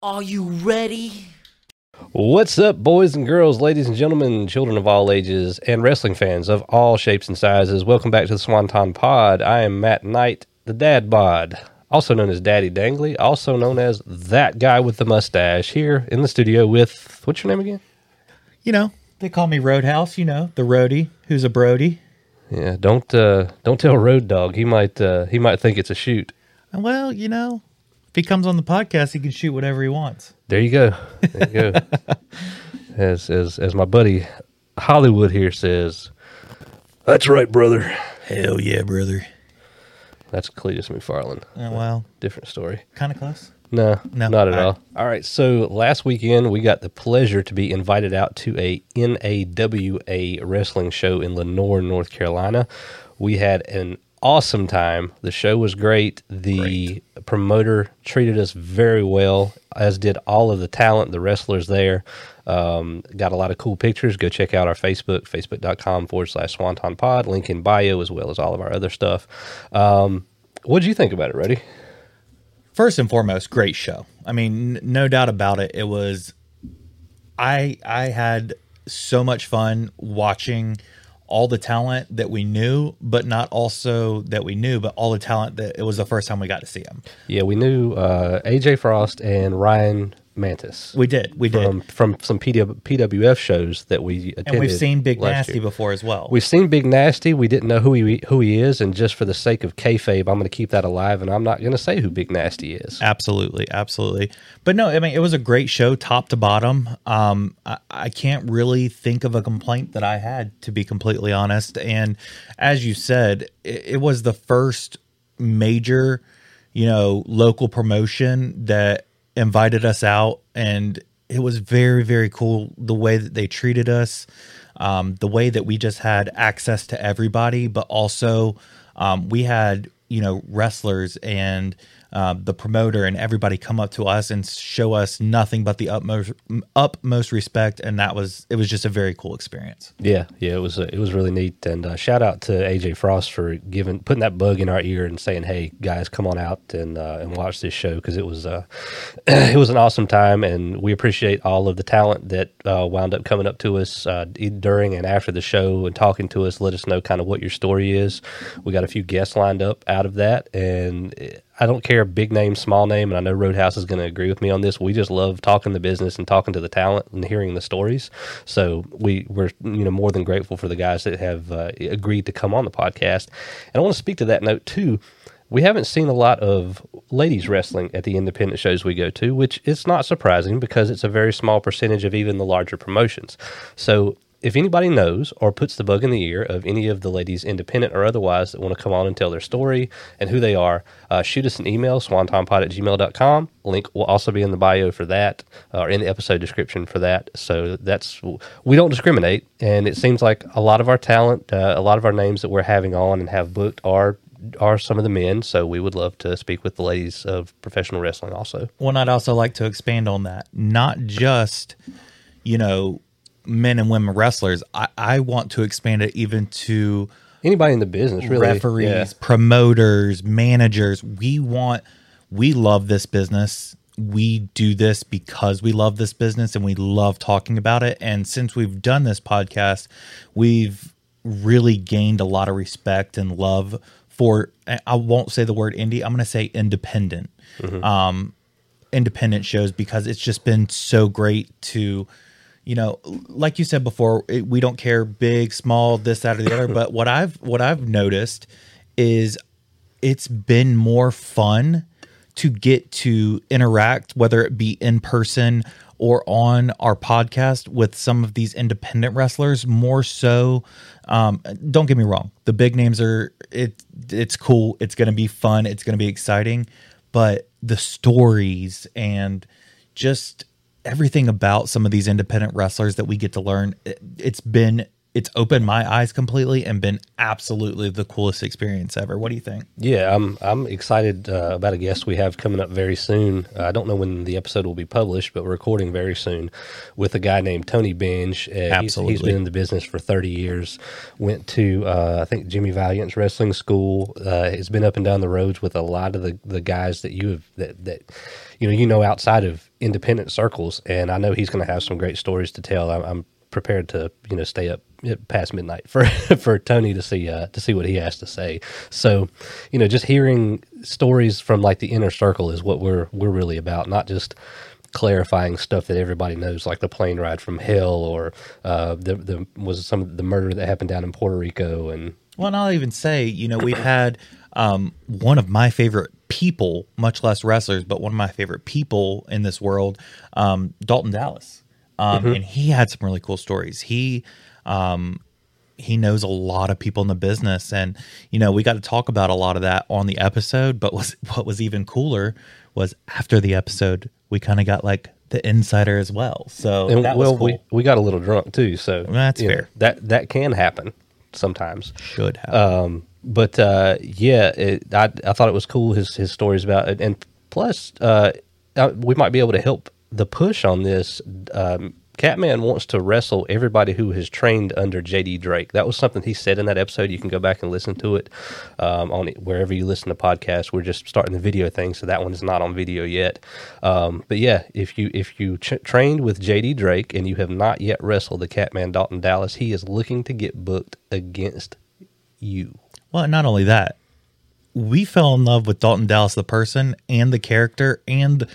Are you ready? What's up, boys and girls, ladies and gentlemen, children of all ages, and wrestling fans of all shapes and sizes? Welcome back to the Swanton Pod. I am Matt Knight, the Dad Bod, also known as Daddy Dangly, also known as that guy with the mustache, here in the studio with what's your name again? You know, they call me Roadhouse, you know, the roadie who's a Brody. Yeah, don't uh, don't tell Road Dog. He might uh, he might think it's a shoot. Well, you know, if he comes on the podcast, he can shoot whatever he wants. There you go. There you go. as as as my buddy Hollywood here says, that's right, brother. Hell yeah, brother. That's Cletus McFarland. Uh, well, Different story. kind of close. No, No, not at all all. right. All right. So last weekend we got the pleasure to be invited out to a NAWA wrestling show in Lenoir, North Carolina. We had an awesome time. The show was great. The promoter treated us very well, as did all of the talent, the wrestlers there. Um, got a lot of cool pictures. Go check out our Facebook, facebook.com forward slash swanton pod, link in bio, as well as all of our other stuff. Um, what did you think about it, Reddy? First and foremost, great show. I mean, n- no doubt about it. It was. I I had so much fun watching all the talent that we knew, but not also that we knew, but all the talent that it was the first time we got to see them. Yeah, we knew uh, AJ Frost and Ryan Mantis We did, we did, from from some PW, PWF shows that we attended. and we've seen Big Nasty year. before as well. We've seen Big Nasty. We didn't know who he who he is, and just for the sake of kayfabe, I'm going to keep that alive, and I'm not going to say who Big Nasty is. Absolutely, absolutely. But no, I mean it was a great show, top to bottom. Um, I, I can't really think of a complaint that I had, to be completely honest. And as you said, it, it was the first major, you know, local promotion that invited us out, and it was very, very cool the way that they treated us, um, the way that we just had access to everybody, but also um, we had you know wrestlers and uh, the promoter and everybody come up to us and show us nothing but the utmost utmost respect, and that was it was just a very cool experience. Yeah, yeah, it was uh, it was really neat, and uh, shout out to AJ Frost for giving putting that bug in our ear and saying, "Hey guys, come on out and uh, and watch this show," because it was it was an awesome time, and we appreciate all of the talent that uh, wound up coming up to us during and after the show and talking to us, let us know kind of what your story is. We got a few guests lined up out of that, and. uh, I don't care big name, small name, and I know Roadhouse is going to agree with me on this. We just love talking the business and talking to the talent and hearing the stories. So we we're you know more than grateful for the guys that have uh, agreed to come on the podcast. And I want to speak to that note too. We haven't seen a lot of ladies wrestling at the independent shows we go to, which is not surprising because it's a very small percentage of even the larger promotions. So if anybody knows or puts the bug in the ear of any of the ladies, independent or otherwise, that want to come on and tell their story and who they are, uh, shoot us an email, swantonpod at gmail.com. Link will also be in the bio for that, uh, or in the episode description for that. So that's, we don't discriminate. And it seems like a lot of our talent, uh, a lot of our names that we're having on and have booked are are some of the men. So we would love to speak with the ladies of professional wrestling also. Well, I'd also like to expand on that. Not just, you know, men and women wrestlers. I, I want to expand it even to Anybody in the business, really. referees, Yeah. promoters, managers. We want, we love this business. We do this because we love this business and we love talking about it. And since we've done this podcast, we've really gained a lot of respect and love for, I won't say the word indie, I'm going to say independent. Um, independent shows because it's just been so great to you know like you said before it, we don't care big small this that or the other but what i've what i've noticed is it's been more fun to get to interact whether it be in person or on our podcast with some of these independent wrestlers more so. Um, don't get me wrong the big names are it it's cool it's going to be fun it's going to be exciting but the stories and just everything about some of these independent wrestlers that we get to learn it, it's been it's opened my eyes completely and been absolutely the coolest experience ever what do you think Yeah, I'm I'm excited uh, about a guest we have coming up very soon. Uh, I don't know when the episode will be published, but we're recording very soon with a guy named Tony Binge. Uh, he's- He's Absolutely. been in the business for 30 years. Went to uh, I think Jimmy Valiant's wrestling school. Uh, has been up and down the roads with a lot of the, the guys that you have that that you know you know outside of independent circles, and I know he's going to have some great stories to tell. I'm, I'm prepared to you know stay up past midnight for for Tony to see uh, to see what he has to say. So, you know, just hearing stories from like the inner circle is what we're we're really about, not just clarifying stuff that everybody knows, like the plane ride from hell, or uh, the the was some of the murder that happened down in Puerto Rico, and Well, and I'll even say, you know, we've had um, one of my favorite people, much less wrestlers, but one of my favorite people in this world, um, Dalton Dallas, um, and he had some really cool stories. He um, he knows a lot of people in the business, and you know, we got to talk about a lot of that on the episode. But was what was even cooler was after the episode, we kind of got like the insider as well. So and that well, was cool. we we got a little drunk too, so That's you know, fair. that that can happen sometimes. should have. Um, but uh, yeah, it, I I thought it was cool his his stories about it, and plus uh, uh, we might be able to help the push on this. Um, Catman wants to wrestle everybody who has trained under JD Drake. That was something he said in that episode. You can go back and listen to it um, on wherever you listen to podcasts. We're just starting the video thing, so that one is not on video yet. Um, but yeah, if you if you ch- trained with JD Drake and you have not yet wrestled the Catman Dalton Dallas, he is looking to get booked against you. Well, not only that, we fell in love with Dalton Dallas, the person and the character and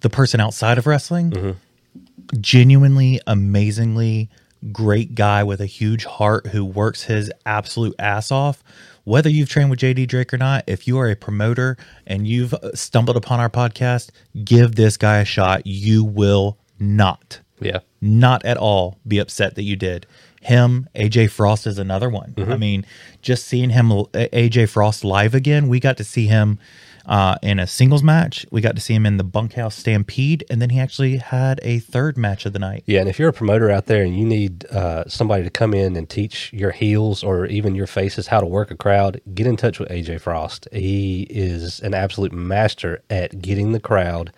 the person outside of wrestling. Mm-hmm. Genuinely, amazingly great guy with a huge heart who works his absolute ass off. Whether you've trained with JD Drake or not, if you are a promoter and you've stumbled upon our podcast, give this guy a shot. You will not Yeah. not at all be upset that you did. Him, AJ Frost is another one. I mean, just seeing him, AJ Frost live again, we got to see him uh, in a singles match. We got to see him in the Bunkhouse Stampede, and then he actually had a third match of the night. Yeah, and if you're a promoter out there and you need uh, somebody to come in and teach your heels or even your faces how to work a crowd, get in touch with AJ Frost. He is an absolute master at getting the crowd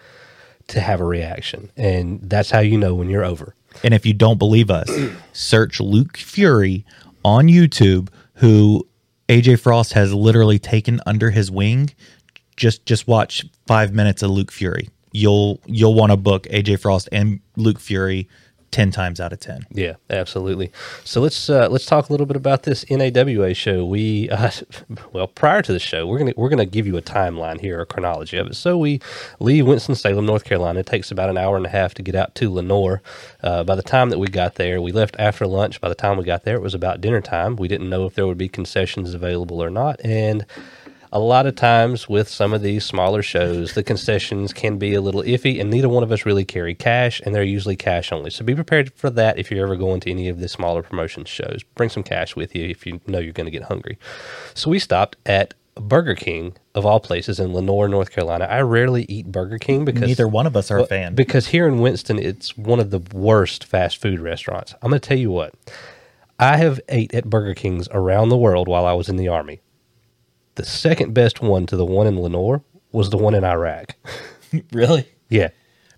to have a reaction, and that's how you know when you're over. And if you don't believe us, search Luke Fury on YouTube, who AJ Frost has literally taken under his wing. Just just watch five minutes of Luke Fury. You'll you'll want to book AJ Frost and Luke Fury ten times out of ten. Yeah, absolutely. So let's uh, let's talk a little bit about this NAWA show. We uh, well prior to the show, we're gonna we're gonna give you a timeline here, a chronology of it. So we leave Winston Salem, North Carolina. It takes about an hour and a half to get out to Lenoir. Uh, by the time that we got there, we left after lunch. By the time we got there, it was about dinner time. We didn't know if there would be concessions available or not, and a lot of times with some of these smaller shows, the concessions can be a little iffy, and neither one of us really carry cash, and they're usually cash only. So be prepared for that if you're ever going to any of the smaller promotion shows. Bring some cash with you if you know you're going to get hungry. So we stopped at Burger King of all places in Lenoir, North Carolina. I rarely eat Burger King because Neither one of us are a fan. Because here in Winston, it's one of the worst fast food restaurants. I'm going to tell you what. I have ate at Burger Kings around the world while I was in the army. The second best one to the one in Lenoir was the one in Iraq. really? yeah.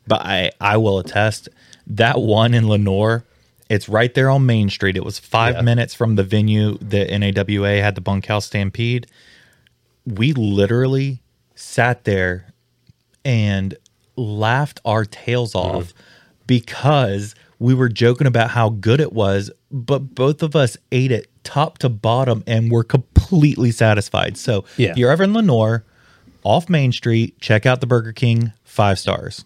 But I, I will attest that one in Lenoir, it's right there on Main Street. It was five Yeah. minutes from the venue that NAWA had the bunkhouse stampede. We literally sat there and laughed our tails mm-hmm. off because we were joking about how good it was, but both of us ate it top to bottom and were completely satisfied. So Yeah. if you're ever in Lenoir, off Main Street, check out the Burger King, five stars.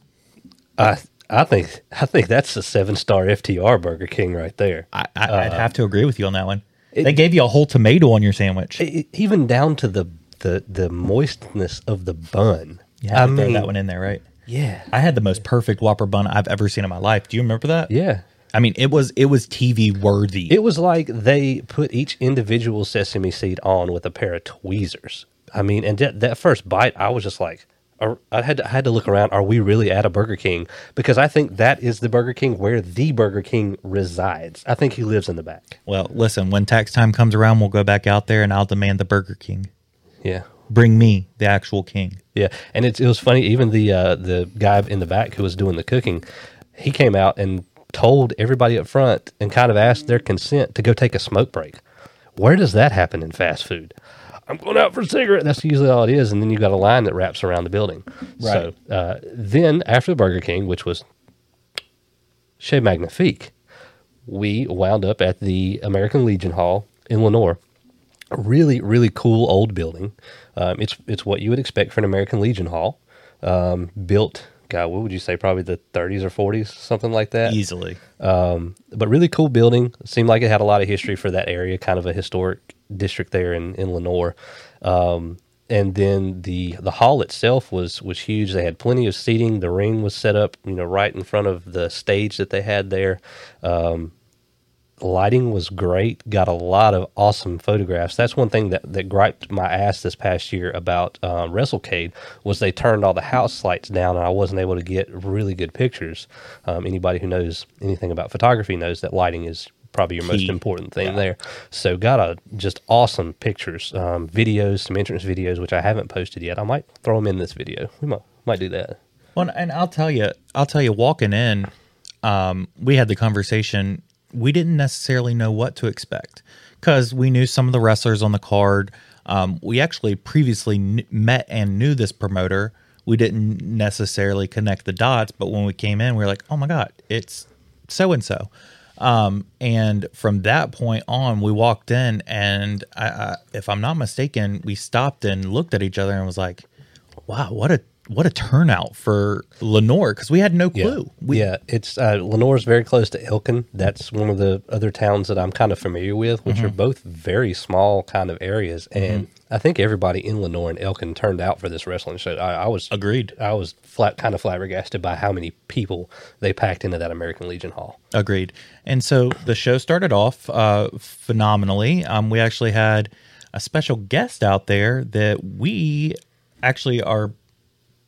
I I think I think that's a seven star FTR Burger King right there. I, I, I'd uh, have to agree with you on that one. they gave you a whole tomato on your sandwich. E- even down to the the the moistness of the bun. yeah, I I throw mean, that one in there, right? yeah, I had the most perfect Whopper bun I've ever seen in my life. Do you remember that? yeah. I mean, it was it was TV worthy. It was like they put each individual sesame seed on with a pair of tweezers. I mean, and that, that first bite, I was just like, I had to, I had to look around. Are we really at a Burger King? Because I think that is the Burger King where the Burger King resides. I think he lives in the back. well, listen, when tax time comes around, we'll go back out there and I'll demand the Burger King. Yeah, Bring me the actual king. yeah. And it's, it was funny. Even the uh, the guy in the back who was doing the cooking, he came out and told everybody up front and kind of asked their consent to go take a smoke break. Where does that happen in fast food? I'm going out for a cigarette. That's usually all it is. And then you've got a line that wraps around the building. Right. So uh, then after the Burger King, which was Chez Magnifique, we wound up at the American Legion Hall in Lenoir. A really, really cool old building. Um, it's it's what you would expect for an American Legion Hall. Um, built, God, what would you say? Probably the 30s or 40s, something like that Easily. but really cool building. Seemed like it had a lot of history for that area, kind of a historic district there in, in Lenoir. Um, and then the the hall itself was was huge. They had plenty of seating. The ring was set up, you know, right in front of the stage that they had there. Um, lighting was great. Got a lot of awesome photographs. That's one thing that, that griped my ass this past year about uh, WrestleCade was they turned all the house lights down and I wasn't able to get really good pictures. Um, anybody who knows anything about photography knows that lighting is probably your most Key. important thing Yeah. there. So got a just awesome pictures, um, videos, some entrance videos which I haven't posted yet. I might throw them in this video. We might might do that. Well, and I'll tell you, I'll tell you, walking in, um, we had the conversation. We didn't necessarily know what to expect because we knew some of the wrestlers on the card. Um, we actually previously kn- met and knew this promoter. We didn't necessarily connect the dots, but when we came in, we were like, "Oh my god, it's so and so." And from that point on, we walked in, and I, I, if I'm not mistaken, we stopped and looked at each other and was like, "Wow, what a what a turnout for Lenoir!" Because we had no clue. We, yeah, it's uh, Lenoir's very close to Elkin. That's one of the other towns that I'm kind of familiar with, which Mm-hmm. are both very small kind of areas. And I think everybody in Lenoir and Elkin turned out for this wrestling show. I, I was Agreed. I was flat kind of flabbergasted by how many people they packed into that American Legion Hall. Agreed. And so the show started off uh, phenomenally. Um, we actually had a special guest out there that we actually are.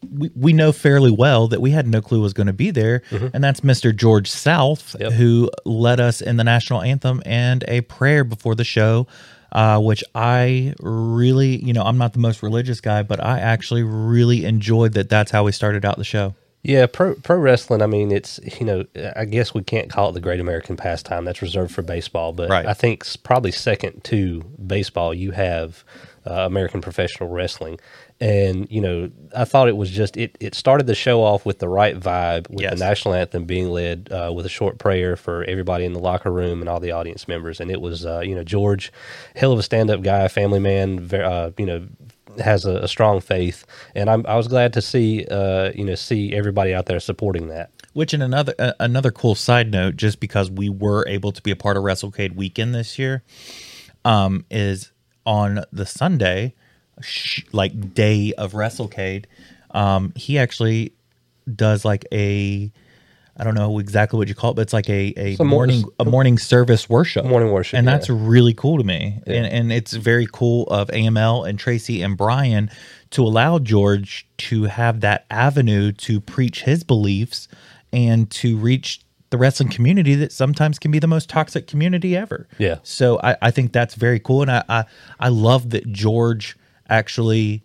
We, we know fairly well that we had no clue was going to be there, and that's Mr. George South, Yep. who led us in the national anthem and a prayer before the show, uh, which I really, you know, I'm not the most religious guy, but I actually really enjoyed that. That's how we started out the show. Yeah, pro pro wrestling. I mean, it's you know, I guess we can't call it the great American pastime. That's reserved for baseball. But Right. I think probably second to baseball, you have uh, American professional wrestling. And you know, I thought it was just it. It started the show off with the right vibe, with Yes. the national anthem being led uh, with a short prayer for everybody in the locker room and all the audience members. And it was, uh, you know, George, hell of a stand up guy, family man, uh, you know, has a, a strong faith, and I'm, I was glad to see uh, you know see everybody out there supporting that. Which, in another uh, another cool side note, just because we were able to be a part of WrestleCade weekend this year, um, is on the Sunday, sh- like day of WrestleCade, um, he actually does like a, I don't know exactly what you call it, but it's like a a mor- morning a morning service worship, Morning worship, and yeah. that's really cool to me, and and it's very cool of AML and Tracy and Brian to allow George to have that avenue to preach his beliefs and to reach the wrestling community that sometimes can be the most toxic community ever. Yeah. So I, I think that's very cool. And I, I, I love that George actually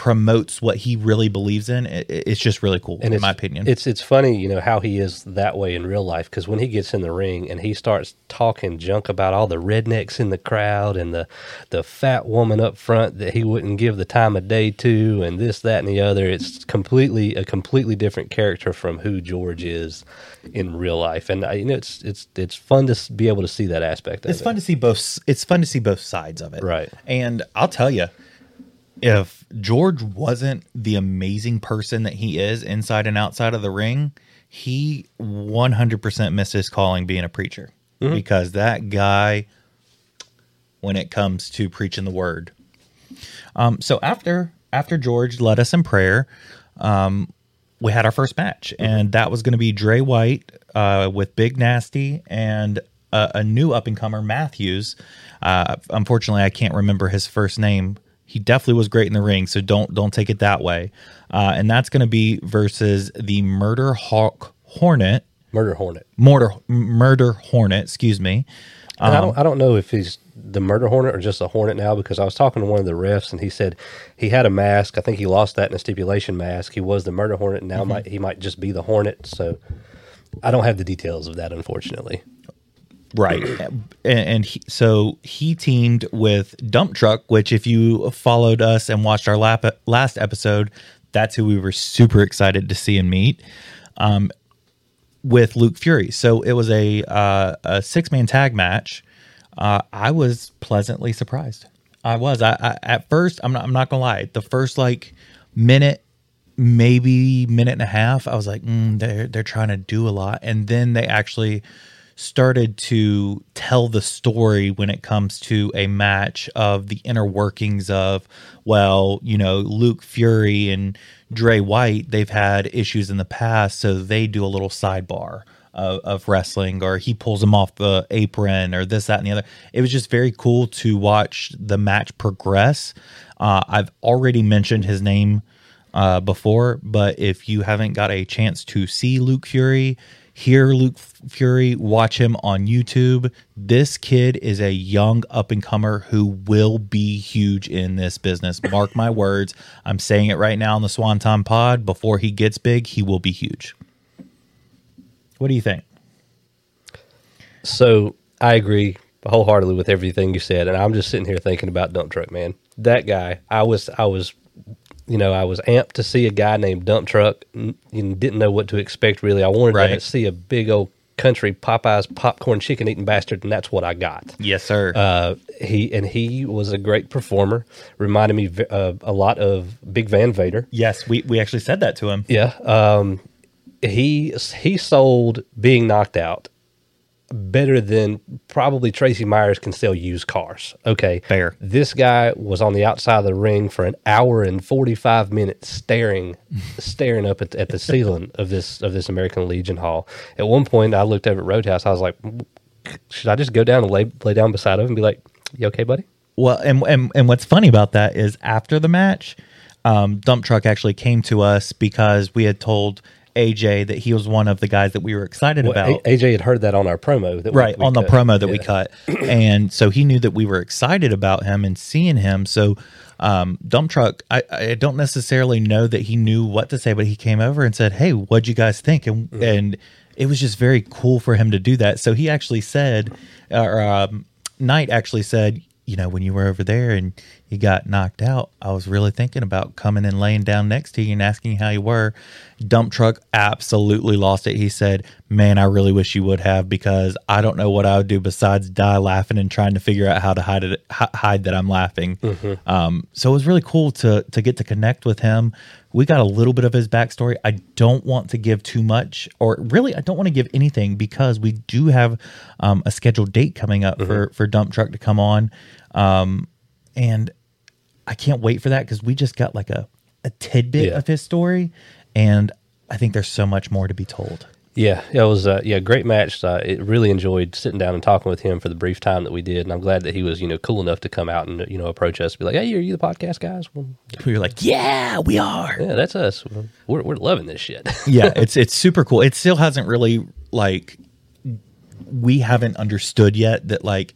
promotes what he really believes in. It, it's just really cool, and in my opinion. It's it's funny, you know, how he is that way in real life because when he gets in the ring and he starts talking junk about all the rednecks in the crowd and the the fat woman up front that he wouldn't give the time of day to and this that and the other, it's completely a completely different character from who George is in real life, and I, you know, it's it's it's fun to be able to see that aspect. Of it's it. fun to see both. It's fun to see both sides of it, Right. And I'll tell you, if George wasn't the amazing person that he is inside and outside of the ring, he 100% missed his calling being a preacher because that guy, when it comes to preaching the word. Um, so after after George led us in prayer, um, we had our first match, and that was going to be Dre White uh, with Big Nasty and a, a new up and comer Matthews. Uh, unfortunately, I can't remember his first name. He definitely was great in the ring, so don't don't take it that way. Uh, and that's going to be versus the Murder Hawk Hornet, Murder Hornet. Mortar Murder Hornet, excuse me. And Um, I don't I don't know if he's the murder hornet or just a hornet now because I was talking to one of the refs and he said he had a mask. I think he lost that in a stipulation mask. He was the murder hornet and now Mm-hmm. might he might just be the hornet. So I don't have the details of that unfortunately. Right. and and he, so he teamed with Dump Truck, which, if you followed us and watched our lap, last episode, that's who we were super excited to see and meet um, with Luke Fury. So it was a, uh, a six man tag match. Uh, I was pleasantly surprised. I was. I, I at first. I'm not. I'm not gonna lie. The first like minute, maybe minute and a half, I was like, mm, they're they're trying to do a lot, and then they actually started to tell the story when it comes to a match of the inner workings of well you know luke fury and Dre White, they've had issues in the past, so they do a little sidebar of, of, wrestling, or he pulls him off the apron, or this, that, and the other. It was just very cool to watch the match progress. Uh, I've already mentioned his name uh, before, but if you haven't got a chance to see Luke Fury, hear Luke Fury, watch him on YouTube. This kid is a young up and comer who will be huge in this business. Mark my words. I'm saying it right now on the Swanton Pod. Before he gets big, he will be huge. What do you think? So I agree wholeheartedly with everything you said, and I'm just sitting here thinking about Dump Truck Man. That guy, I was, I was you know, I was amped to see a guy named Dump Truck and didn't know what to expect really. I wanted right. to see a big old country Popeyes popcorn chicken eating bastard, and that's what I got. Yes, sir. Uh, he and he was a great performer. Reminded me uh, a lot of Big Van Vader. Yes, we we actually said that to him. Yeah. Um, he he sold being knocked out better than probably Tracy Myers can sell used cars. Okay. Fair. This guy was on the outside of the ring for an hour and 45 minutes staring staring up at, at the ceiling of this of this American Legion Hall. At one point I looked over at Roadhouse. I was like, should I just go down and lay lay down beside him and be like, "You okay, buddy?" Well, and and and what's funny about that is after the match, um, Dump Truck actually came to us because we had told AJ that he was one of the guys that we were excited well, about. A- AJ had heard that on our promo, that right we, we on cut. the promo that yeah. we cut, and so he knew that we were excited about him and seeing him. So, um, Dump Truck, I, I, don't necessarily know that he knew what to say, but he came over and said, "Hey, what'd you guys think?" And mm-hmm. and it was just very cool for him to do that. So he actually said, or um, Knight actually said, you know, when you were over there and you got knocked out, I was really thinking about coming and laying down next to you and asking how you were. Dump truck absolutely lost it. He said, Man, I really wish you would have because I don't know what I would do besides die laughing and trying to figure out how to hide it, hide that I'm laughing. Mm-hmm. Um, so it was really cool to, to get to connect with him. We got a little bit of his backstory. I don't want to give too much, or really, I don't want to give anything because we do have um, a scheduled date coming up mm-hmm. for, for Dump Truck to come on. Um, and I can't wait for that because we just got like a, a tidbit yeah. of his story. And I think there's so much more to be told. Yeah, it was uh, yeah great match. Uh, it really enjoyed sitting down and talking with him for the brief time that we did, and I'm glad that he was you know cool enough to come out and you know approach us, be like, "Hey, are you the podcast guys?" Well, we were like, "Yeah, we are. Yeah, that's us. We're we're loving this shit." yeah, it's it's super cool. It still hasn't really like we haven't understood yet that like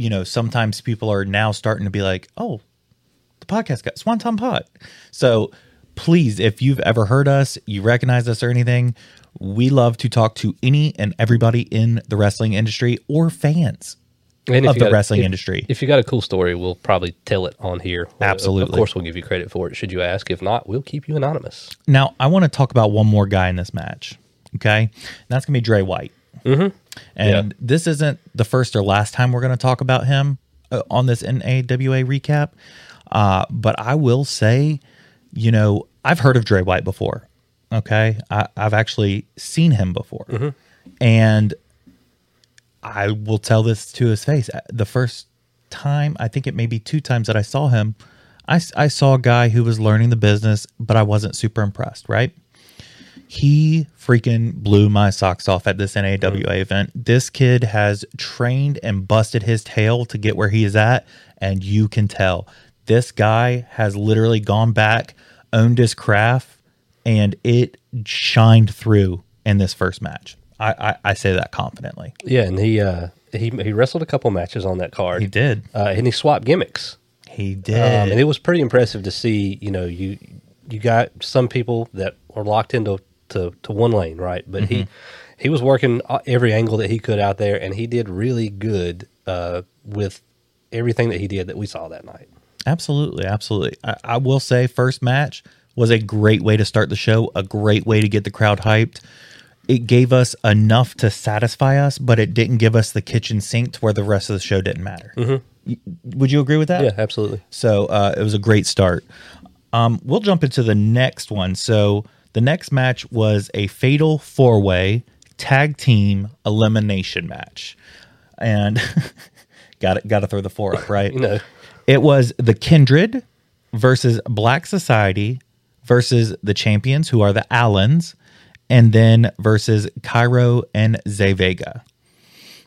you know, sometimes people are now starting to be like, oh, the podcast got Swanton Pod. So please, if you've ever heard us, you recognize us or anything, we love to talk to any and everybody in the wrestling industry or fans and of the got, wrestling if, industry. If you got a cool story, we'll probably tell it on here. Absolutely. Of course, we'll give you credit for it should you ask. If not, we'll keep you anonymous. Now, I want to talk about one more guy in this match. Okay. And that's going to be Dre White. Mm-hmm. And yeah. this isn't the first or last time we're going to talk about him uh, on this NAWA recap. Uh, but I will say, you know, I've heard of Dre White before. Okay. I, have actually seen him before. Mm-hmm. And I will tell this to his face. The first time, I think it may be two times that I saw him, I, I saw a guy who was learning the business, but I wasn't super impressed, right? He freaking blew my socks off at this NAWA mm. event. This kid has trained and busted his tail to get where he is at, and you can tell this guy has literally gone back, owned his craft, and it shined through in this first match. I, I, I say that confidently. Yeah, and he uh, he he wrestled a couple matches on that card. He did, uh, and he swapped gimmicks. He did, um, and it was pretty impressive to see. You know, you you got some people that are locked into to, to one lane, right? But mm-hmm. he he was working uh, every angle that he could out there, and he did really good uh, with everything that he did that we saw that night. Absolutely, absolutely. I, I will say, first match was a great way to start the show, a great way to get the crowd hyped. It gave us enough to satisfy us, but it didn't give us the kitchen sink to where the rest of the show didn't matter. Y- Would you agree with that? Yeah, absolutely. So uh, it was a great start. Um, we'll jump into the next one. So the next match was a fatal four way tag team elimination match, and got it. Got to throw the four up, right? Know, It was the Kindred versus Black Society versus the champions, who are the Allens, and then versus Cairo and Zay Vega.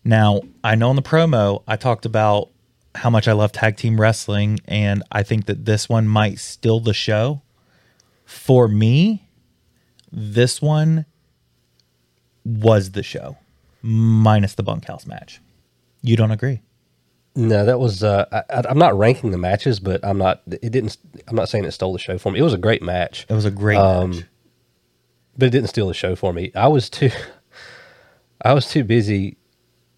Now, I know in the promo I talked about how much I love tag team wrestling, and I think that this one might steal the show. For me, this one was the show, minus the bunkhouse match. You don't agree? no, that was. Uh, I, I'm not ranking the matches, but I'm not. It didn't. I'm not saying it stole the show for me. It was a great match. It was a great Um, match. but it didn't steal the show for me. I was too, I was too busy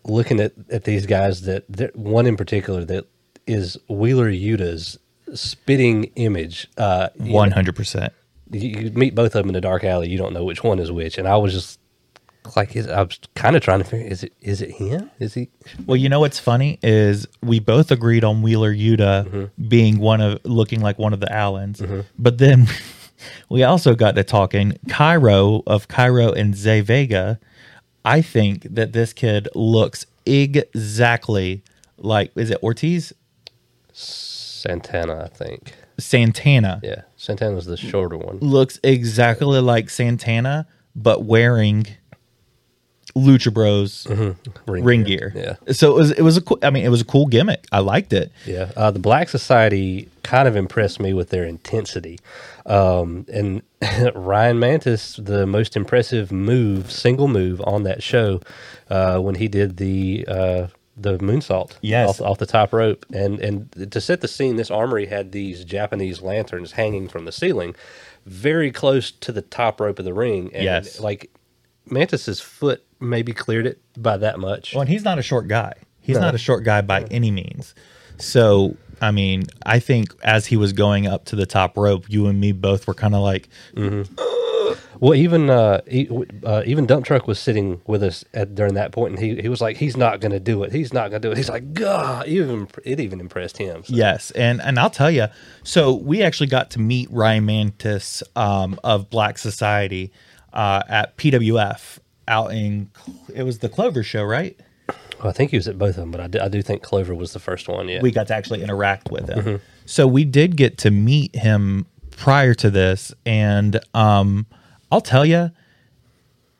looking at, at these guys that, that one in particular that is Wheeler Yuta's spitting image. Uh, One hundred percent. You, you meet both of them in a dark alley. You don't know which one is which, and I was just like, is, I was kind of trying to figure: is it is it him? Is he? Well, you know what's funny is we both agreed on Wheeler Yuta mm-hmm. being one of looking like one of the Allens, mm-hmm. but then we also got to talking Cairo of Cairo and Zay Vega. I think that this kid looks exactly like is it Ortiz Santana, I think. Santana Yeah, Santana's the shorter one. looks exactly like Santana, but wearing Lucha Bros Ring, ring gear. Yeah. So it was it was a cool, I mean it was a cool gimmick. I liked it. Yeah, uh, the Black Society kind of impressed me with their intensity, um, and Ryan Mantis, the most impressive move, single move on that show, uh, when he did the uh, the moonsault, Yes. off, off the top rope, and and to set the scene, this armory had these Japanese lanterns hanging from the ceiling, very close to the top rope of the ring, and Yes. like Mantis's foot maybe cleared it by that much. Well, and he's not a short guy. He's No. not a short guy by any means. So, I mean, I think as he was going up to the top rope, you and me both were kind of like, mm-hmm. Well, even uh, uh, even dump truck was sitting with us at during that point, and he, he was like, "He's not going to do it. He's not going to do it." He's like, "God!" Even it even impressed him. So, yes. And and I'll tell you, so we actually got to meet Ryan Mantis um, of Black Society uh, at PWF out in, it was the Clover show, right? Well, I think he was at both of them, but I do, I do think Clover was the first one. Yeah, we got to actually interact with him. So we did get to meet him prior to this, and um, I'll tell you,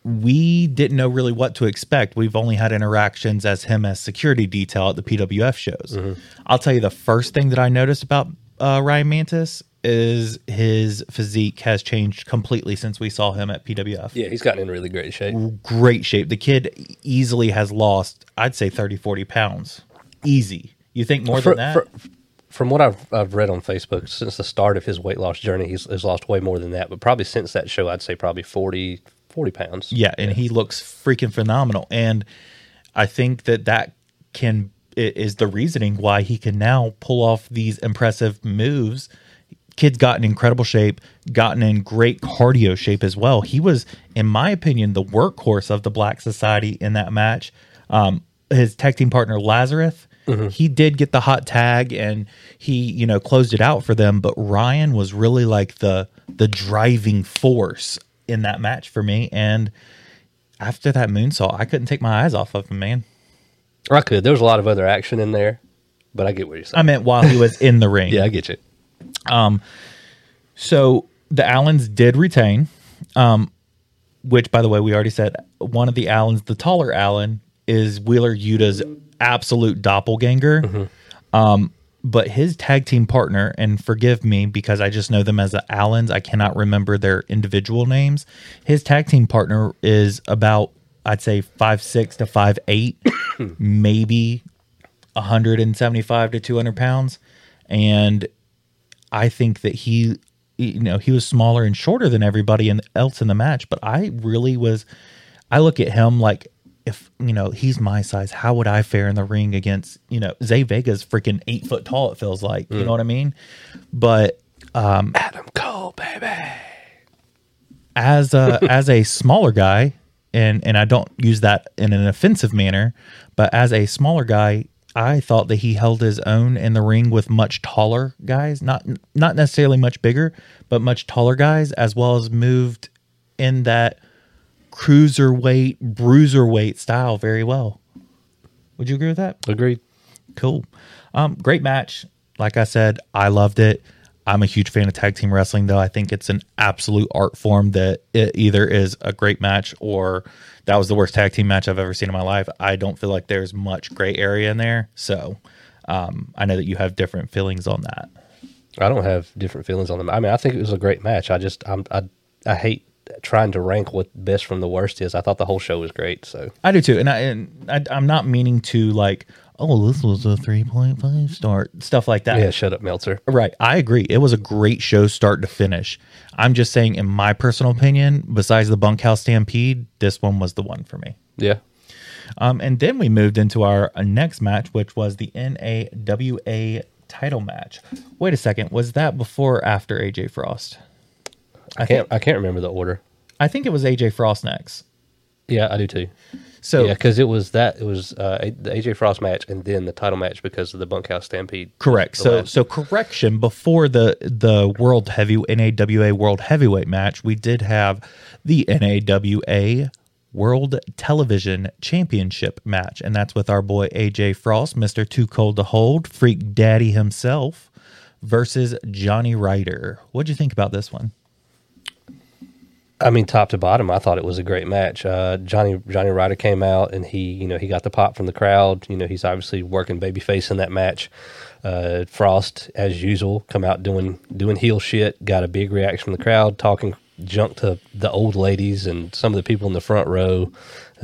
we didn't know really what to expect. We've only had interactions as him as security detail at the PWF shows. I'll tell you the first thing that I noticed about uh, Ryan Mantis is his physique has changed completely since we saw him at PWF yeah, he's gotten in really great shape. great shape. The kid easily has lost, I'd say 30, 40 pounds. Easy. You think more For- than that? for- from what I've I've read on Facebook, since the start of his weight loss journey, he's, he's lost way more than that. But probably since that show, I'd say probably 40, 40 pounds. Yeah, and he looks freaking phenomenal. And I think that that can is the reasoning why he can now pull off these impressive moves. Kid's got in incredible shape, gotten in great cardio shape as well. He was, in my opinion, the workhorse of the Black Society in that match. Um, his tag team partner Lazarus, he did get the hot tag and he, you know, closed it out for them. But Ryan was really like the the driving force in that match for me. And after that moonsault, I couldn't take my eyes off of him, man. Or I could. There was a lot of other action in there, but I get what you're saying. I meant while he was in the ring. yeah, I get you. Um, so the Allens did retain, um, which, by the way, we already said one of the Allens, the taller Allen, is Wheeler Yuta's absolute doppelganger. Um, but his tag team partner, and forgive me because I just know them as the Allens, I cannot remember their individual names. His tag team partner is about, I'd say, five six to five eight, maybe 175 to 200 pounds. And I think that he, you know, he was smaller and shorter than everybody else in the match, but I really was, I look at him like if you know he's my size, how would I fare in the ring against you know Zay Vega's freaking eight foot tall? It feels like you mm. know what I mean. But um, Adam Cole, baby. as a as a smaller guy, and and I don't use that in an offensive manner, but as a smaller guy, I thought that he held his own in the ring with much taller guys, not not necessarily much bigger, but much taller guys, as well as moved in that cruiserweight, bruiserweight style very well. Would you agree with that? Agreed. Cool. Um, great match. Like I said, I loved it. I'm a huge fan of tag team wrestling, though. I think it's an absolute art form that it either is a great match or that was the worst tag team match I've ever seen in my life. I don't feel like there's much gray area in there. So um, I know that you have different feelings on that. I don't have different feelings on them. I mean, I think it was a great match. I just I'm, I I hate trying to rank what best from the worst is. I thought the whole show was great. So I do too, and I and I, I'm not meaning to like, oh, this was a 3.5 star stuff like that. yeah, shut up, Meltzer. Right. I agree. It was a great show start to finish. I'm just saying, in my personal opinion, besides the Bunkhouse Stampede, this one was the one for me. Yeah, Um, and then we moved into our next match, which was the NAWA title match. Wait a second. Was that before or after AJ Frost? I can't I can't remember the order. I think it was AJ Frost next. Yeah, I do too. So yeah, because it was that it was uh, the AJ Frost match and then the title match because of the Bunkhouse Stampede. Correct. So last- so correction before the the world heavy NAWA world heavyweight match, we did have the NAWA World Television Championship match, and that's with our boy AJ Frost, Mister Too Cold to Hold, Freak Daddy himself, versus Johnny Ryder. What'd you think about this one? I mean, top to bottom, I thought it was a great match. Uh, Johnny Johnny Ryder came out and he, you know, he got the pop from the crowd. You know, he's obviously working babyface in that match. Uh, Frost, as usual, come out doing doing heel shit. Got a big reaction from the crowd, talking junk to the old ladies and some of the people in the front row.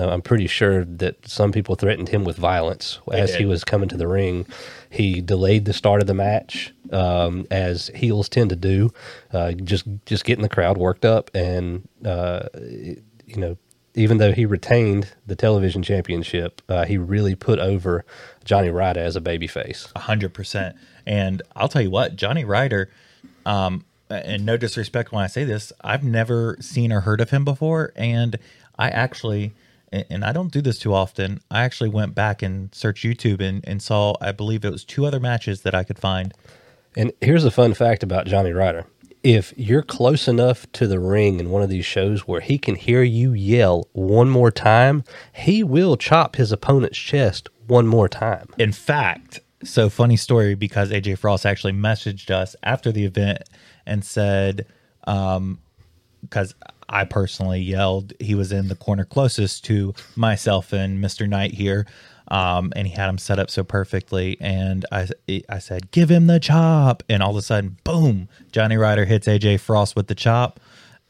Uh, I'm pretty sure that some people threatened him with violence as he was coming to the ring. He delayed the start of the match, um, as heels tend to do, uh, just just getting the crowd worked up, and uh, you know, even though he retained the television championship, uh, he really put over Johnny Ryder as a babyface. A hundred percent. And I'll tell you what, Johnny Ryder, um, and no disrespect when I say this, I've never seen or heard of him before. And I actually, and and I don't do this too often, I actually went back and searched YouTube and, and saw, I believe it was two other matches that I could find. And here's a fun fact about Johnny Ryder. If you're close enough to the ring in one of these shows where he can hear you yell one more time, he will chop his opponent's chest one more time. In fact, so funny story because AJ Frost actually messaged us after the event and said, um, because I personally yelled, he was in the corner closest to myself and Mr. Knight here. Um, and he had him set up so perfectly. And I, I said, give him the chop. And all of a sudden, boom, Johnny Ryder hits AJ Frost with the chop.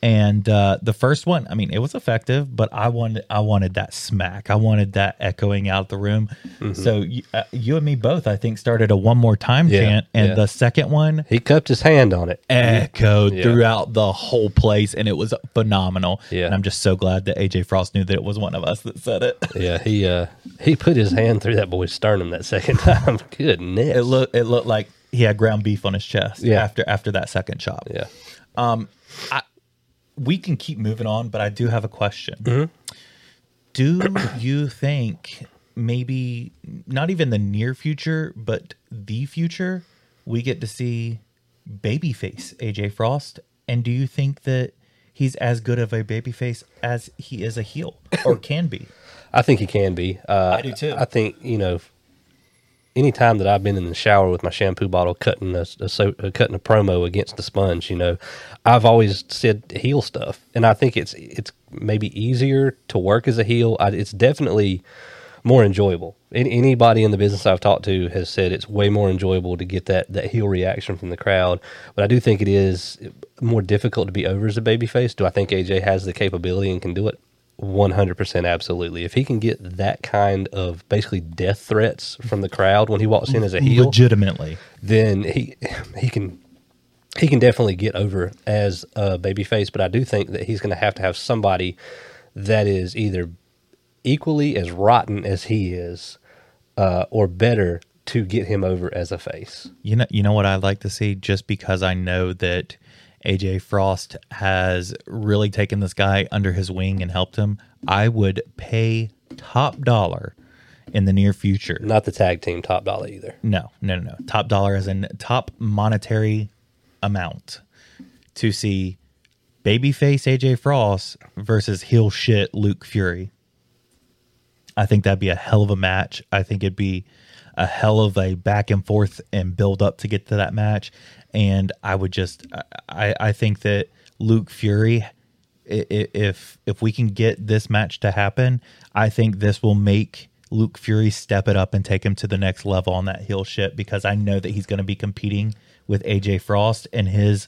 And uh, the first one, I mean, it was effective, but I wanted, I wanted that smack. I wanted that echoing out the room. So you, uh, you and me both, I think, started a one more time Yeah, chant, and yeah. the second one He cupped his hand on it. echoed Yeah. throughout the whole place, and it was phenomenal. Yeah. and I'm just so glad that AJ Frost knew that it was one of us that said it. Yeah, he uh he put his hand through that boy's sternum that second time. Goodness. It looked, it looked like he had ground beef on his chest. Yeah. after after that second chop. yeah. We can keep moving on, but I do have a question. Mm-hmm. Do you think maybe not even the near future, but the future, we get to see babyface AJ Frost? And do you think that he's as good of a babyface as he is a heel or can be? I think he can be. Uh, I do too. I think you know. Anytime that I've been in the shower with my shampoo bottle, cutting a, a uh, cutting a promo against the sponge, you know, I've always said heel stuff, and I think it's it's maybe easier to work as a heel. I, it's definitely more enjoyable. An- anybody in the business I've talked to has said it's way more enjoyable to get that that heel reaction from the crowd. But I do think it is more difficult to be over as a babyface. Do I think AJ has the capability and can do it? 100% absolutely. If he can get that kind of basically death threats from the crowd when he walks in as a heel, Legitimately. then he he can he can definitely get over as a babyface. But I do think that he's going to have to have somebody that is either equally as rotten as he is, uh, or better to get him over as a face. You know, you know what I'd like to see, just because I know that AJ Frost has really taken this guy under his wing and helped him. I would pay top dollar in the near future. Not the tag team top dollar either. No, no, no, no. Top dollar as in top monetary amount to see babyface AJ Frost versus heel shit Luke Fury. I think that'd be a hell of a match. I think it'd be a hell of a back and forth and build up to get to that match. And I would just, I, I think that Luke Fury, if if we can get this match to happen, I think this will make Luke Fury step it up and take him to the next level on that heel shit because I know that he's going to be competing with AJ Frost and his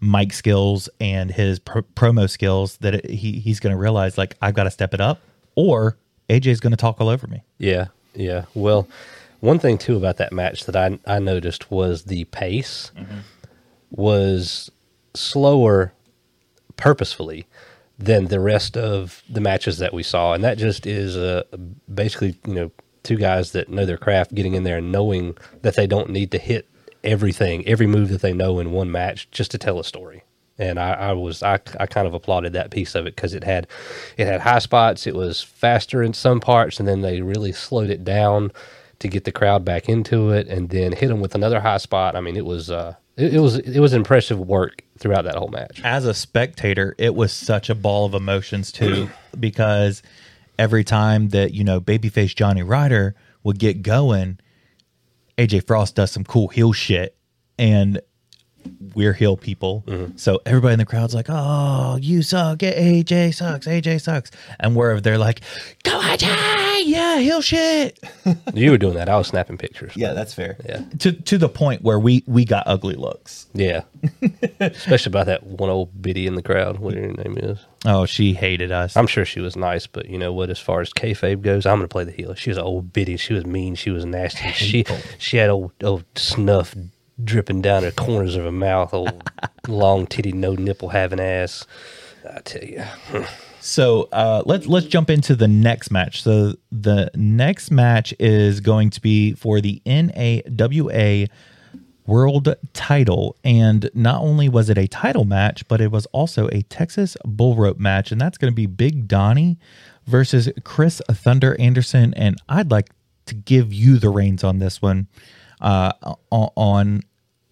mic skills and his promo skills that he he's going to realize like I've got to step it up or AJ's going to talk all over me. Yeah, yeah. Well, one thing too about that match that I I noticed was the pace mm-hmm. was slower purposefully than the rest of the matches that we saw, and that just is uh, basically you know two guys that know their craft getting in there and knowing that they don't need to hit everything, every move that they know in one match just to tell a story. And I, I was I, I kind of applauded that piece of it because it had it had high spots. It was faster in some parts, and then they really slowed it down to get the crowd back into it, and then hit them with another high spot. I mean, it was uh, it, it was it was impressive work throughout that whole match. As a spectator, it was such a ball of emotions too, because every time that you know babyface Johnny Ryder would get going, AJ Frost does some cool heel shit, and we're heel people. Mm-hmm. So everybody in the crowd's like, "Oh, you suck! AJ sucks! AJ sucks!" And where they're like, "Go AJ, yeah, heel shit." you were doing that. I was snapping pictures. Yeah, that's fair. Yeah, to to the point where we we got ugly looks. Yeah, especially about that one old biddy in the crowd. What her name is? Oh, she hated us. I'm sure she was nice, but you know what? As far as kayfabe goes, I'm going to play the heel. She was an old biddy. She was mean. She was nasty. She she had old old snuff dripping down the corners of her mouth, old long titty, no nipple having ass. I tell you. so uh, let's let's jump into the next match. So the next match is going to be for the NAWA World Title, and not only was it a title match, but it was also a Texas Bull Rope match, and that's going to be Big Donnie versus Chris Thunder Anderson. And I'd like to give you the reins on this one uh, on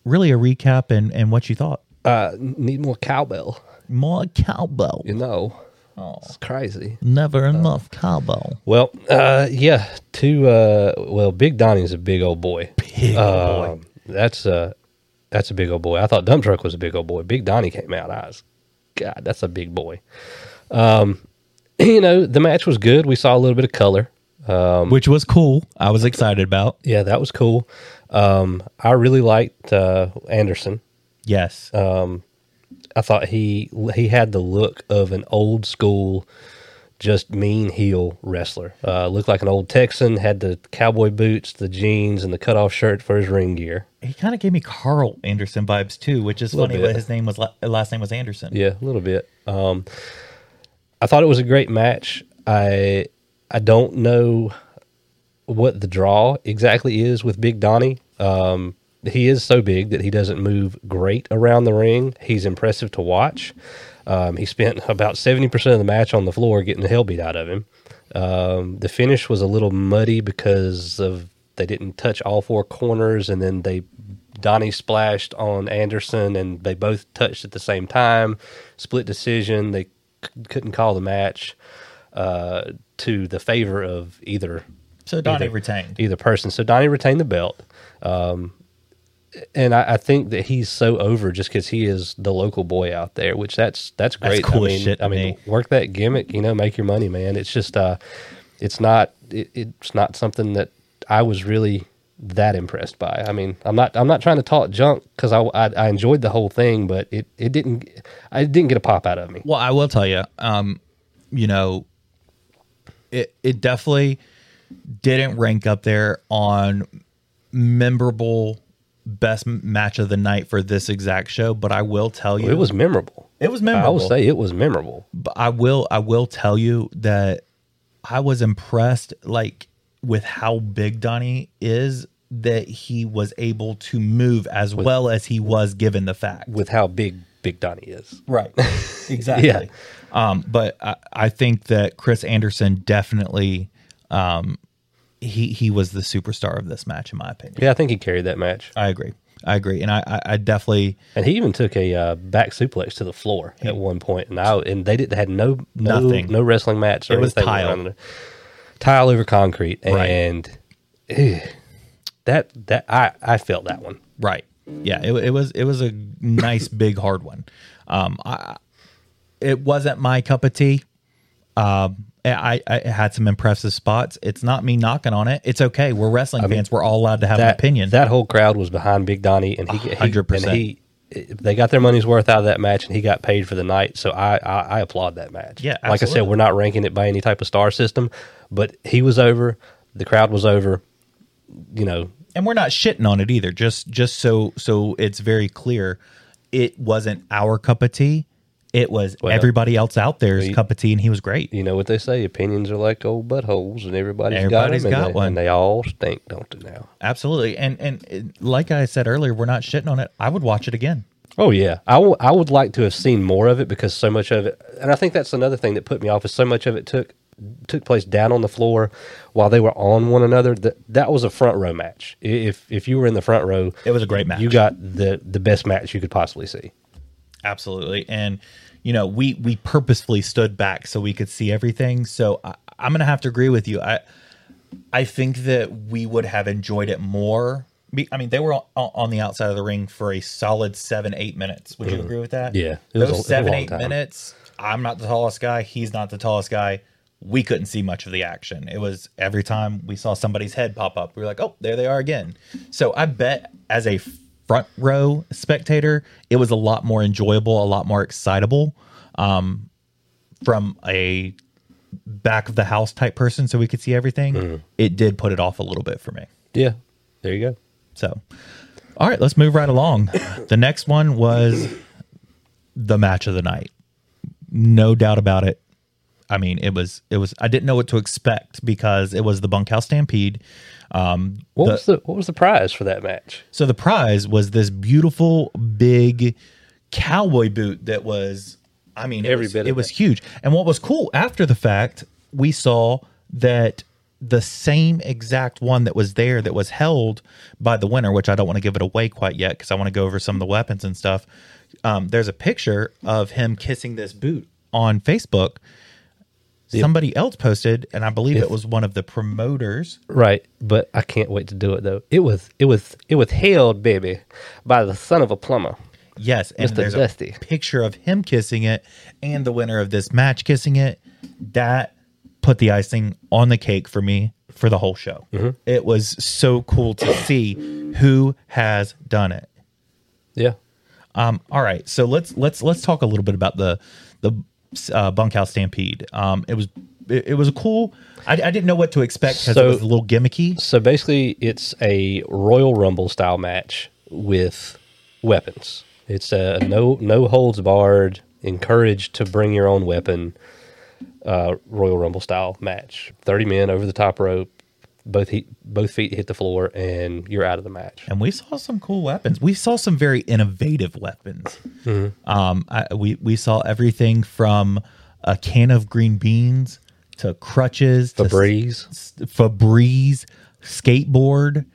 really a recap and, and what you thought. Uh, need more cowbell. More cowbell. You know, oh. it's crazy. Never enough cowbell. Well, uh, yeah. Two. Uh, well, Big Donnie's a big old boy. Big old boy. That's a that's a big old boy. I thought Dump Truck was a big old boy. Big Donnie came out. I was, God, that's a big boy. Um, you know, the match was good. We saw a little bit of color. Um, Which was cool. I was excited about. Yeah, that was cool. Um, I really liked uh, Anderson. Yes. Um, I thought he he had the look of an old school, just mean heel wrestler. Uh, looked like an old Texan. Had the cowboy boots, the jeans, and the cutoff shirt for his ring gear. He kind of gave me Karl Anderson vibes too, which is funny. But his name was last name was Anderson. Yeah, a little bit. Um, I thought it was a great match. I I don't know what the draw exactly is with Big Donnie. Um, he is so big that he doesn't move great around the ring. He's impressive to watch. Um, he spent about 70% of the match on the floor getting the hell beat out of him. Um, the finish was a little muddy because of they didn't touch all four corners and then they Donnie splashed on Anderson and they both touched at the same time. Split decision. They c- couldn't call the match uh, to the favor of either so Donnie either, retained either person. So Donnie retained the belt. Um, and I, I, think that he's so over just because he is the local boy out there, which that's that's great. That's cool I mean, shit I mean, me. work that gimmick, you know, make your money, man. It's just, uh, it's not, it, it's not something that I was really that impressed by. I mean, I'm not, I'm not trying to talk junk because I, I, I, enjoyed the whole thing, but it, it didn't, I didn't get a pop out of me. Well, I will tell you, um, you know, it, it definitely didn't rank up there on memorable best match of the night for this exact show, but I will tell you It was memorable. it was memorable. I will say it was memorable. but I will I will tell you that I was impressed like with how big Donnie is that he was able to move as well as he was given the fact. with how big Big Donnie is. Right. Exactly. Yeah. Um, but I, I think that Chris Anderson definitely um, he he was the superstar of this match in my opinion. Yeah, I think he carried that match, I agree. I agree, and I I, I definitely and he even took a uh, back suplex to the floor at one point, and I and they didn't had no, no Nothing. no wrestling match. Or It was anything tile. tile over concrete, Right. and eh, that that I I felt that one. Right. Yeah. It, it was it was a nice big hard one. Um, I, it wasn't my cup of tea. Um, I, I had some impressive spots. It's not me knocking on it. It's okay. We're wrestling fans. We're all allowed to have an That opinion. That whole crowd was behind Big Donnie, and he, he 100%. and he they got their money's worth out of that match, and he got paid for the night. So I I, I applaud that match. Yeah, like I said, we're not ranking it by any type of star system, but he was over. The crowd was over. You know, and we're not shitting on it either. Just just so so it's very clear, it wasn't our cup of tea. It was Well, everybody else out there's we- cup of tea, and he was great. you know what they say: opinions are like old buttholes, and everybody's, Everybody's got, 'em, got and they, one. and they all stink, don't they? Now. Absolutely, and and like I said earlier, we're not shitting on it. I would watch it again. Oh yeah, I w- I would like to have seen more of it because so much of it, and I think that's another thing that put me off is so much of it took took place down on the floor while they were on one another. That that was a front row match. If if you were in the front row, It was a great match. You got the the best match you could possibly see. Absolutely. And you know, we we purposefully stood back so we could see everything. So I, I'm gonna have to agree with you. I I think that we would have enjoyed it more. I mean, they were on, on the outside of the ring for a solid seven, eight minutes. Would you mm. agree with that? Yeah, it was a- it was those a seven, eight time. minutes. I'm not the tallest guy. He's not the tallest guy. We couldn't see much of the action. It was every time we saw somebody's head pop up, we were like, "Oh, there they are again." So I bet as a front row spectator, it was a lot more enjoyable, a lot more excitable um, from a back of the house type person, so we could see everything. Mm-hmm. It did put it off a little bit for me. Yeah, there you go. So, all right, let's move right along. the next one was the match of the night. No doubt about it. I mean, it was it was I didn't know what to expect because it was the bunkhouse stampede. Um, What the- was the what was the prize for that match? so the prize was this beautiful big cowboy boot that was I mean it Every was, bit of it was it. huge. And what was cool after the fact, we saw that the same exact one that was there that was held by the winner, which I don't want to give it away quite yet because I want to go over some of the weapons and stuff. Um, there's a picture of him kissing this boot on Facebook. Somebody else posted, and I believe it was one of the promoters. Right, but I can't wait to do it though. It was it was it was hailed, baby, by the son of a plumber. Yes, and Mr. there's Dusty. a picture of him kissing it and the winner of this match kissing it. That put the icing on the cake for me for the whole show. Mm-hmm. It was so cool to see who has done it. Yeah, Um, all right, so let's let's let's talk a little bit about the the uh, bunkhouse stampede. Um, it was it, it was a cool. I, I didn't know what to expect because So- it was a little gimmicky. So basically, it's a Royal Rumble style match with weapons. It's a no no holds barred, encouraged to bring your own weapon. Uh, Royal Rumble style match. Thirty men over the top rope, both he, both feet hit the floor, and you're out of the match. and we saw some cool weapons. We saw some very innovative weapons. Um, I, we we saw everything from a can of green beans to crutches, to Febreze. s- Febreze, skateboard.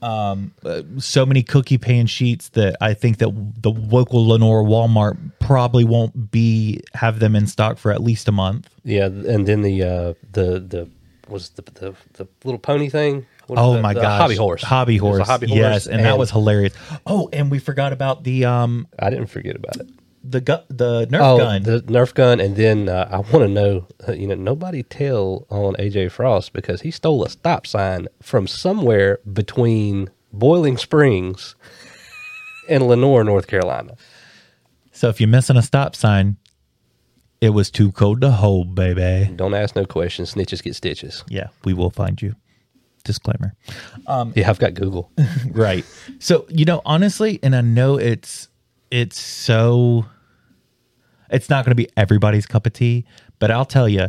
Um, uh, so many cookie pan sheets that I think that the local Lenoir Walmart probably won't be have them in stock for at least a month. Yeah, and then the uh, the the was the, the the little pony thing. What Oh that? my The gosh, hobby horse, hobby horse, hobby horse, yes, and, that was hilarious. Oh, and we forgot about the um I didn't forget about it. the gu- the Nerf oh, gun. the Nerf gun, and then uh, I want to know, uh, you know, nobody tell on AJ Frost because he stole a stop sign from somewhere between Boiling Springs and Lenoir, North Carolina. So if you're missing a stop sign, it was too cold to hold, baby. Don't ask no questions. Snitches get stitches. Yeah, we will find you. disclaimer. Um, yeah, I've got Google. right. So, you know, honestly, and I know it's it's so it's not going to be everybody's cup of tea, but I'll tell you,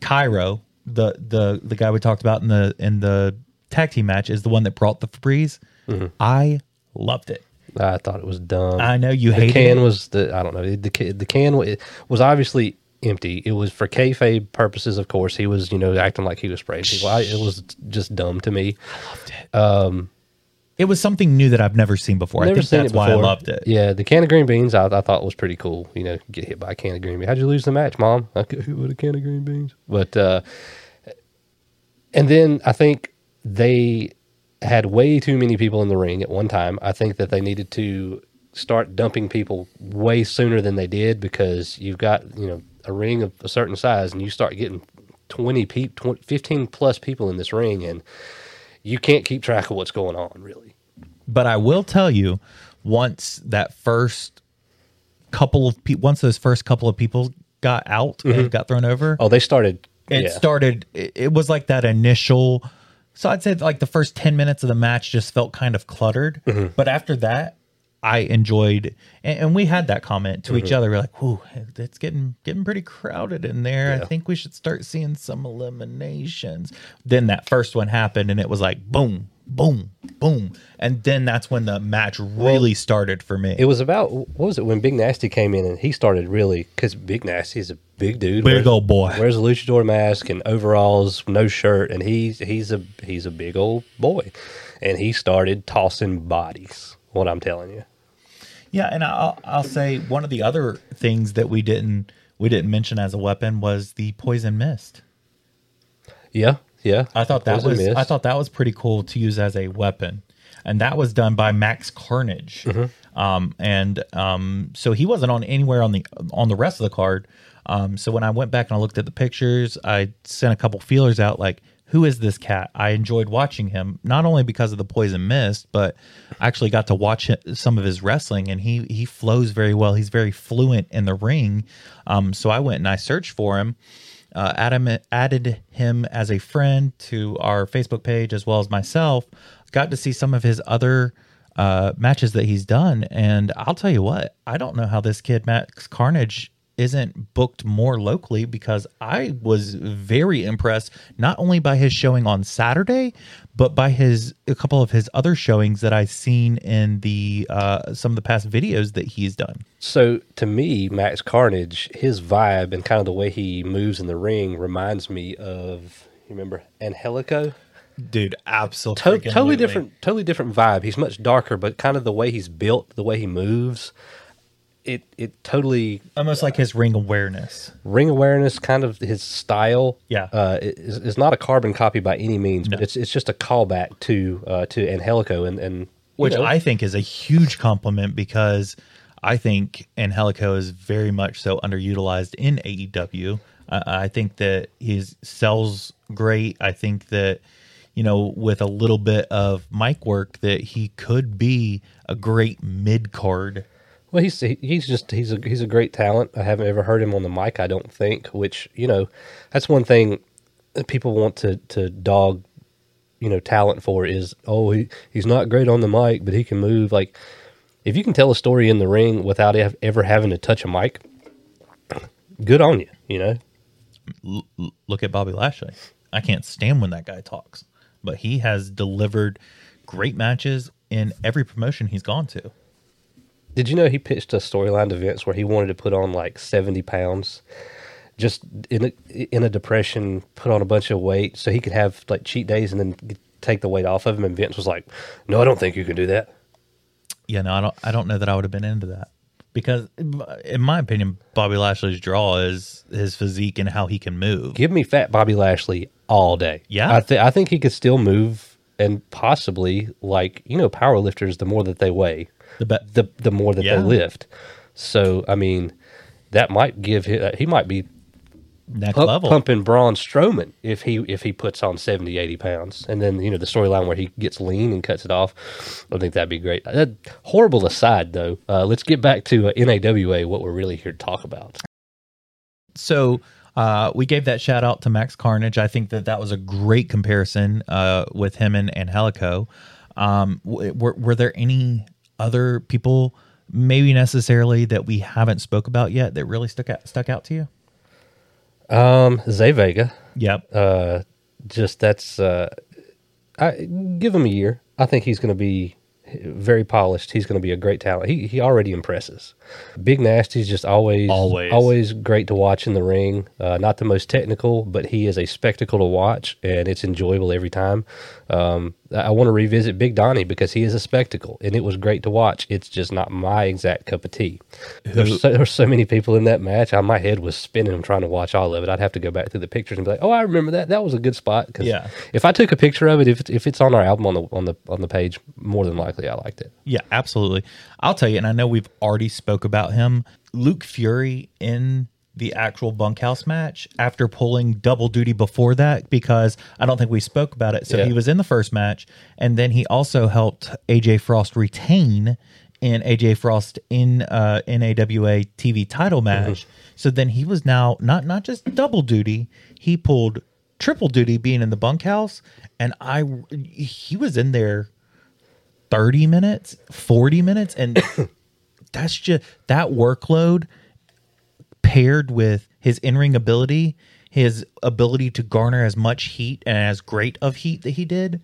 Cairo, the the the guy we talked about in the in the tag team match is the one that brought the Febreze. Mm-hmm. I loved it. I thought it was dumb. I know you the hated can it. was the I don't know the the can wa- was obviously empty. It was for kayfabe purposes, of course. He was you know acting like he was spraying people. I, it was just dumb to me. I loved It It was something new that I've never seen before. I think that's why I loved it. Yeah, the can of green beans I, I thought was pretty cool. You know, get hit by a can of green beans. How'd you lose the match, Mom? I could with a can of green beans. But uh, and then I think they had way too many people in the ring at one time. I think that they needed to start dumping people way sooner than they did because you've got you know a ring of a certain size and you start getting 20 people 15 plus people in this ring and you can't keep track of what's going on really But I will tell you, once that first couple of people, once those first couple of people got out and mm-hmm. got thrown over, oh they started it yeah. started. It was like that initial. So I'd say like the first ten minutes of the match just felt kind of cluttered, Mm-hmm. but after that, I enjoyed. And, and we had that comment to Mm-hmm. each other. We're like, "Whoa, it's getting getting pretty crowded in there. I think we should start seeing some eliminations." Then that first one happened, and it was like boom, boom, boom, and then that's when the match really started for me. It was about what was it when Big Nasty came in and he started really because Big Nasty is a big dude, Big wears- old boy. wears a luchador mask and overalls, no shirt, and he's he's a he's a big old boy, and he started tossing bodies. What I'm telling you, Yeah, and I'll I'll say one of the other things that we didn't we didn't mention as a weapon was the poison mist. yeah, yeah. I thought that was I thought that was pretty cool to use as a weapon, and that was done by Max Carnage. Um, and um, so he wasn't on anywhere on the on the rest of the card. Um, so when I went back and I looked at the pictures, I sent a couple feelers out like, who is this cat? I enjoyed watching him not only because of the poison mist, but I actually got to watch some of his wrestling, and he he flows very well. He's very fluent in the ring. Um, so I went and I searched for him uh, Adam added him as a friend to our Facebook page as well as myself. Got to see some of his other uh, matches that he's done, and I'll tell you what, I don't know how this kid Max Carnage isn't booked more locally because I was very impressed not only by his showing on Saturday, but by his a couple of his other showings that I've seen in the uh, some of the past videos that he's done. So to me, Max Carnage, his vibe and kind of the way he moves in the ring reminds me of you remember Angelico. Dude, absolutely, To- totally different, totally different vibe. He's much darker, but kind of the way he's built, the way he moves, it it totally almost like his ring awareness. ring awareness, kind of his style. Yeah. uh, is, is not a carbon copy by any means, but it's it's just a callback to uh, to Angelico and and which know, I think is a huge compliment because I think Angelico is very much so underutilized in AEW. I, I think that he sells great. I think that you know with a little bit of mic work that he could be a great mid card. Well, he's he's just he's a he's a great talent. I haven't ever heard him on the mic. I don't think. Which you know, that's one thing people want to to dog, you know, talent for is oh he he's not great on the mic, but he can move. Like if you can tell a story in the ring without ever having to touch a mic, good on you. You know. Look at Bobby Lashley. I can't stand when that guy talks, but he has delivered great matches in every promotion he's gone to. Did you know he pitched a storyline to Vince where he wanted to put on like seventy pounds, just in a in a depression, put on a bunch of weight so he could have like cheat days and then take the weight off of him. And Vince was like, "No, I don't think you can do that." Yeah, no, I don't. I don't know that I would have been into that because, in my opinion, Bobby Lashley's draw is his physique and how he can move. Give me fat Bobby Lashley all day. Yeah. I think I think he could still move and possibly like you know power lifters. The more that they weigh, The bet. the the more that Yeah. they lift. So I mean, that might give him. He might be Next pump, level. pumping Braun Strowman if he if he puts on 70, 80 pounds, and then you know the storyline where he gets lean and cuts it off. I think that'd be great. that, horrible aside though, uh, let's get back to uh, NAWA. What we're really here to talk about. So, Uh, we gave that shout out to Max Carnage. I think that that was a great comparison uh, with him and Angelico. Um, w- were, were there any other people, maybe necessarily that we haven't spoke about yet, that really stuck out stuck out to you? Um, Zay Vega. Yep. Uh, just that's uh, I give him a year. I think he's going to be very polished. He's going to be a great talent. He he already impresses. Big Nasty's just always Always. always great to watch in the ring. Uh, not the most technical, but he is a spectacle to watch, and it's enjoyable every time. Um, I, want to revisit Big Donnie because he is a spectacle, and it was great to watch. It's just not my exact cup of tea. There's so, there's so many people in that match. I, my head was spinning trying to watch all of it. I'd have to go back through the pictures and be like, "Oh, I remember that. That was a good spot." 'Cause Yeah. If I took a picture of it, if it's, if it's on our album on the on the on the page, more than likely I liked it. Yeah, absolutely. I'll tell you, and I know we've already spoke about him. Luke Fury in the actual bunkhouse match after pulling double duty before that because I don't think we spoke about it. So Yeah. he was in the first match, and then he also helped AJ Frost retain in AJ Frost in uh, NAWA TV title match. So then he was now not not just double duty, he pulled triple duty being in the bunkhouse, and I he was in there 30 minutes, 40 minutes, and that's just that workload paired with his in-ring ability, his ability to garner as much heat and as great of heat that he did.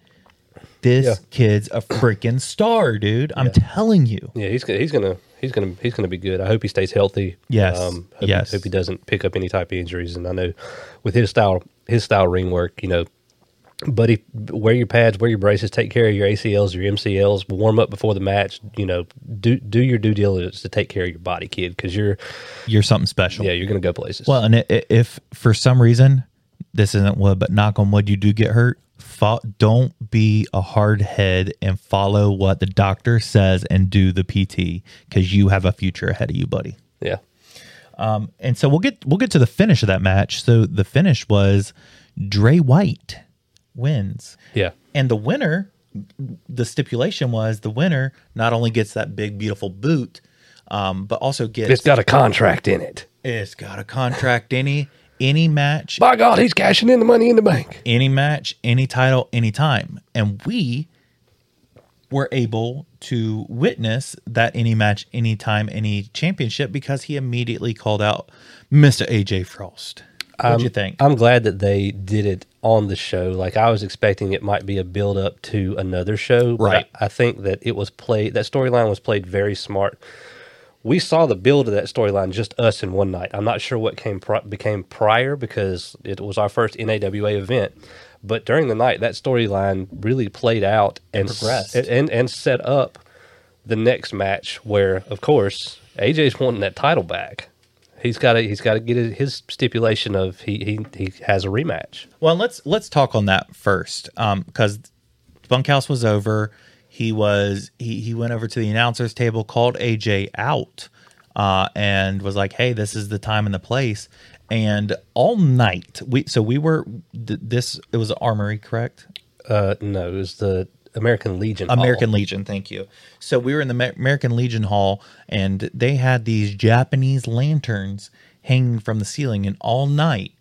This Yeah. kid's a freaking star, dude. I'm telling you. Yeah, he's gonna he's gonna he's gonna he's gonna be good. I hope he stays healthy. Um, Yes, hope, yes. Hope he doesn't pick up any type of injuries. And I know with his style his style ring work, you know, buddy, wear your pads, wear your braces, take care of your ACLs, your MCLs, warm up before the match. You know, do do your due diligence to take care of your body, kid, because you're You're something special. yeah you're gonna go places. Well, and if for some reason this isn't wood, but knock on wood, you do get hurt. Fo- don't be a hard head and follow what the doctor says and do the PT because you have a future ahead of you, buddy. yeah, Um, And so we'll get we'll get to the finish of that match. So the finish was Dre White wins, yeah, and the winner. The stipulation was the winner not only gets that big beautiful boot, um, but also gets it's got a contract in it. it's got a contract any any match By God, he's cashing in the money in the bank. any match, any title, any time, And we were able to witness that any match, any time, any championship because he immediately called out Mr. AJ Frost. What'd um, you think? I'm glad that they did it on the show. Like I was expecting it might be a build up to another show. Right. I, I think that it was played that storyline was played very smart. We saw the build of that storyline just us in one night. I'm not sure what came pri- became prior because it was our first NAWA event. But during the night, that storyline really played out and s- Progressed. and and set up the next match where, of course, AJ's wanting that title back. He's got to he's got to get his- his stipulation of he he he has a rematch. Well, let's let's talk on that first, because bunkhouse was over. He was he he went over to the announcers table, called AJ out, uh, and was like, "Hey, this is the time and the place." And all night, we so we were th- this. It was Armory, correct? Uh, no, it was the American Legion. Hall. American Legion, thank you. So we were in the Ma- American Legion Hall, and they had these Japanese lanterns hanging from the ceiling, and all night.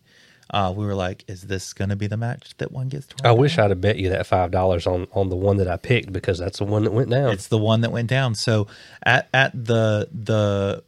Uh, we were like, "Is this going to be the match that one gets?" I wish I'd have bet you that five dollars on on the one that I picked because that's the one that went down. It's the one that went down. So at at the the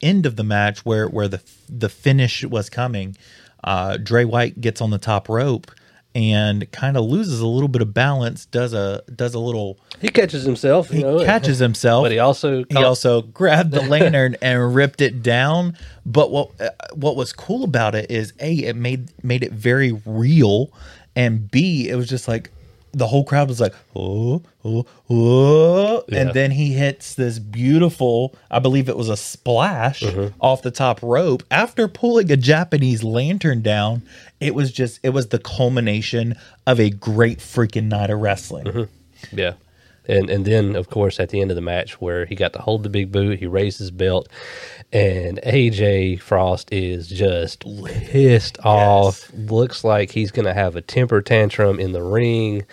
end of the match where where the the finish was coming, uh, Dre White gets on the top rope and kind of loses a little bit of balance. Does a does a little he catches himself. You he know, catches himself. but he also he also grabbed the lantern and ripped it down. But what uh, what was cool about it is a it made made it very real, and b it was just like the whole crowd was like oh oh oh, Yeah. and then he hits this beautiful I believe it was a splash Mm-hmm. off the top rope after pulling a Japanese lantern down. It was just it was the culmination of a great freaking night of wrestling. Mm-hmm. Yeah. And and then of course at the end of the match where he got to hold the big boot, he raised his belt, and AJ Frost is just pissed off. Looks like he's gonna have a temper tantrum in the ring.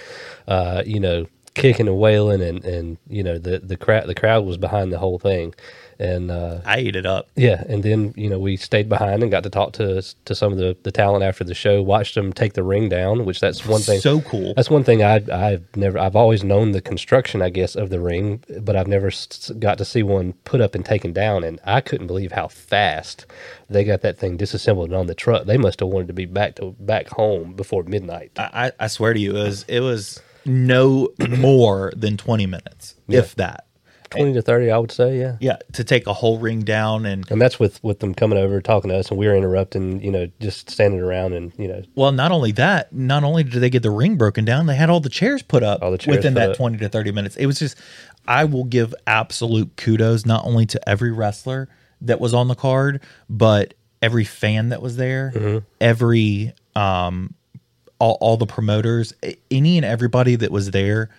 Uh, you know, kicking and wailing and, and you know, the, the crowd the crowd was behind the whole thing. And uh, I ate it up. yeah, and then you know we stayed behind and got to talk to to some of the the talent after the show. Watched them take the ring down, which that's one thing. So cool. That's one thing I I've never I've always known the construction I guess of the ring, but I've never got to see one put up and taken down. And I couldn't believe how fast they got that thing disassembled and on the truck. They must have wanted to be back to back home before midnight. I, I swear to you, it was it was no more than twenty minutes, if that. Twenty to thirty, I would say, yeah. Yeah, to take a whole ring down and And that's with with them coming over talking to us, and we were interrupting, you know, just standing around and you know well, not only that, not only did they get the ring broken down, they had all the chairs put up chairs within put that up. 20 to 30 minutes. It was just I will give absolute kudos not only to every wrestler that was on the card, but every fan that was there, Mm-hmm. every um all, all the promoters, any and everybody that was there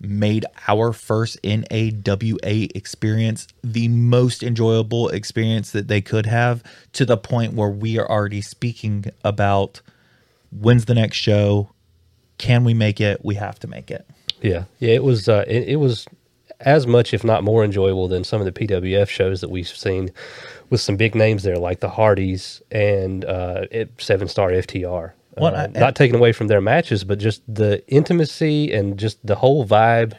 made our first NAWA experience the most enjoyable experience that they could have to the point where we are already speaking about when's the next show? Can we make it? We have to make it. Yeah, yeah, it was uh, it, it was as much, if not more, enjoyable than some of the PWF shows that we've seen with some big names there, like the Hardys and uh, Seven Star FTR. Well, Uh, I- not taking away from their matches, but just the intimacy and just the whole vibe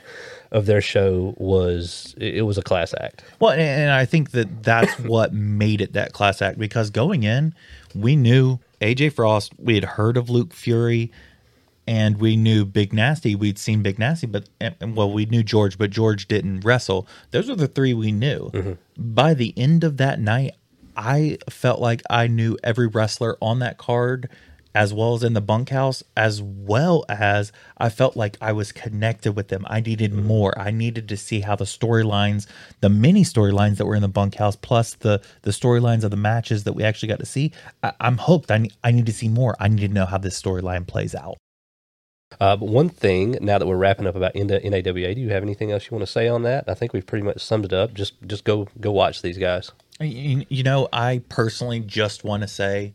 of their show was it, was a class act. Well, and, and I think that that's what made it that class act because going in, we knew AJ Frost, we had heard of Luke Fury, and we knew Big Nasty. We'd seen Big Nasty, but and, and, well, we knew George, but George didn't wrestle. Those are the three we knew. By the end of that night, I felt like I knew every wrestler on that card. As well as in the bunkhouse, as well as I felt like I was connected with them. I needed more. I needed to see how the storylines, the many storylines that were in the bunkhouse, plus the the storylines of the matches that we actually got to see. I, I'm hooked. I need, I need to see more. I need to know how this storyline plays out. Uh, but one thing, now that we're wrapping up about NAWA, do you have anything else you want to say on that? I think we've pretty much summed it up. Just just go go watch these guys. You know, I personally just want to say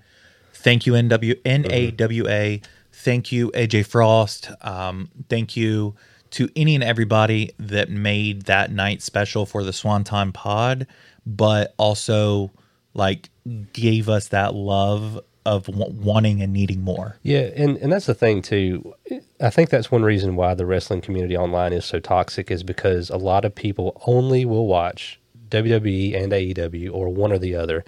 thank you, NW, NAWA. Thank you, AJ Frost. Um, thank you to any and everybody that made that night special for the Swanton Pod, but also like gave us that love of w- wanting and needing more. Yeah, and, and that's the thing too. I think that's one reason why the wrestling community online is so toxic is because a lot of people only will watch WWE and AEW or one or the other,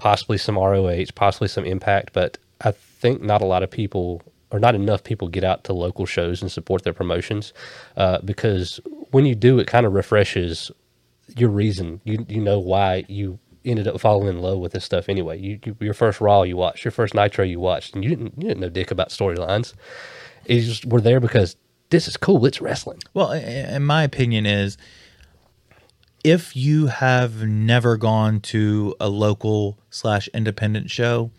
possibly some ROH, possibly some Impact, but I think not a lot of people or not enough people get out to local shows and support their promotions uh, because when you do, it kind of refreshes your reason. You you know why you ended up falling in love with this stuff anyway. You, you your first Raw you watched, your first Nitro you watched, and you didn't you didn't know dick about storylines. It's just we're there because this is cool. It's wrestling. Well, in my opinion is if you have never gone to a local slash independent show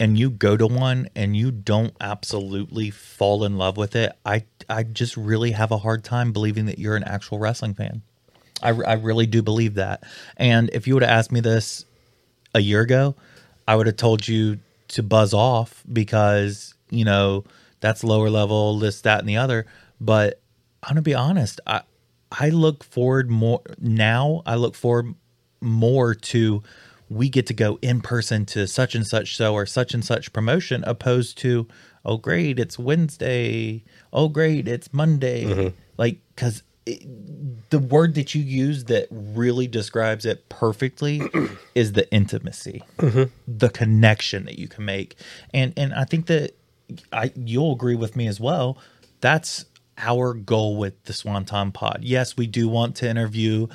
and you go to one and you don't absolutely fall in love with it, I I just really have a hard time believing that you're an actual wrestling fan. I, I really do believe that. And if you would have asked me this a year ago, I would have told you to buzz off because, you know, that's lower level, this, that, and the other. But I'm gonna be honest, I I look forward more now, I look forward more to we get to go in person to such and such show or such and such promotion opposed to oh great it's wednesday. Oh great it's monday. Mm-hmm. Like because the word that you use that really describes it perfectly is the intimacy. Mm-hmm. The connection that you can make. And and i think that i you'll agree with me as well. That's our goal with the swanton pod yes we do want to interview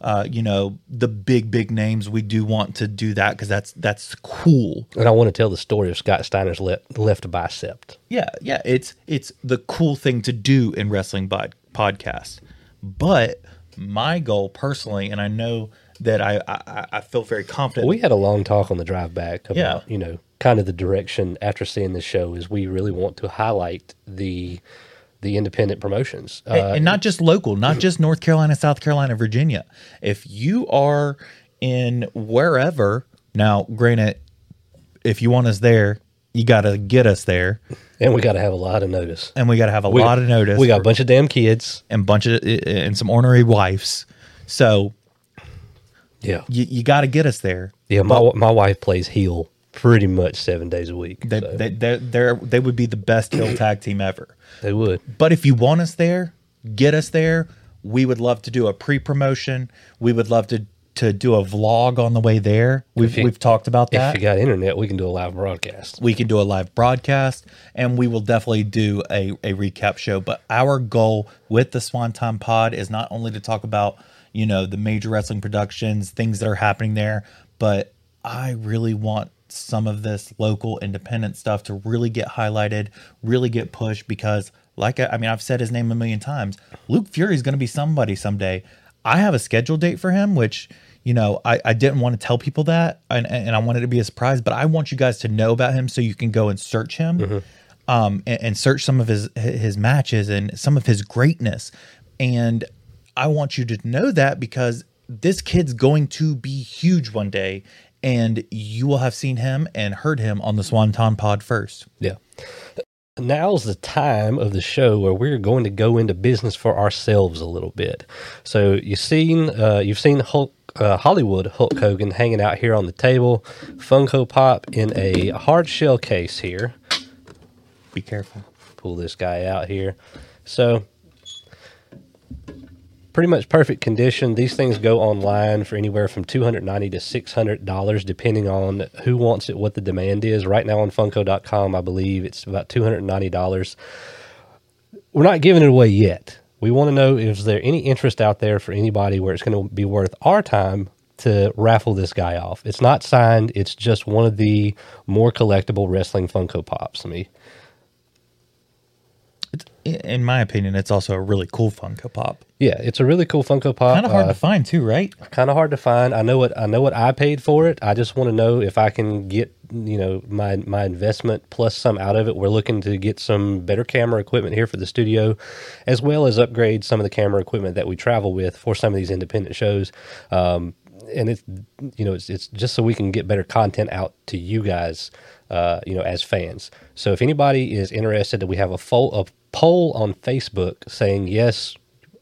uh, you know the big big names we do want to do that because that's that's cool And I want to tell the story of Scott Steiner's le- left bicep. yeah yeah it's it's the cool thing to do in wrestling bod- podcast but my goal personally and i know that i i, I feel very confident We had a long talk on the drive back about Yeah. you know kind of the direction after seeing the show is we really want to highlight the the independent promotions. and, Uh, and not just local, not just North Carolina, South Carolina, Virginia. If you are in wherever, now, granted, if you want us there, you got to get us there, and we got to have a lot of notice. and we got to have a We- lot of notice. We got a bunch of damn kids. and bunch of and some ornery wives. So Yeah. You, you got to get us there. Yeah, my my wife plays heel pretty much seven days a week. They, so they, they, they're, they would be the best heel tag team ever. they would. But if you want us there, get us there. We would love to do a pre promotion. We would love to to do a vlog on the way there. We've you- we've talked about that. If you got internet, we can do a live broadcast. we can do a live broadcast and we will definitely do a, a recap show. But our goal with the Swanton Pod is not only to talk about, you know, the major wrestling productions, things that are happening there, but I really want some of this local independent stuff to really get highlighted, really get pushed because like I, I mean I've said his name a million times. Luke Fury is going to be somebody someday. I have a scheduled date for him which you know, I, I didn't want to tell people that and, and I wanted it to be a surprise, but I want you guys to know about him so you can go and search him um, and, and search some of his his matches and some of his greatness. And I want you to know that because this kid's going to be huge one day and you will have seen him and heard him on the Swanton pod first. Yeah. Now's the time of the show where we're going to go into business for ourselves a little bit. So you've seen uh, you've seen Hulk uh, Hollywood Hulk Hogan hanging out here on the table, Funko Pop in a hard shell case here. Be careful. Pull this guy out here. So pretty much perfect condition. These things go online for anywhere from two hundred ninety to six hundred dollars, depending on who wants it, what the demand is. Right now on Funko.com, I believe it's about two hundred ninety dollars. We're not giving it away yet. We want to know is there any interest out there for anybody where it's going to be worth our time to raffle this guy off. It's not signed. It's just one of the more collectible wrestling Funko Pops. I mean, in my opinion, it's also a really cool Funko Pop. yeah, it's a really cool Funko Pop. Kind of hard Uh, to find too, right? kind of hard to find. I know what I know what I paid for it. I just want to know if I can get you know my my investment plus some out of it. We're looking to get some better camera equipment here for the studio, as well as upgrade some of the camera equipment that we travel with for some of these independent shows. Um, and it's you know it's it's just so we can get better content out to you guys, uh, you know, as fans. So if anybody is interested, that we have a, full a poll on Facebook saying yes,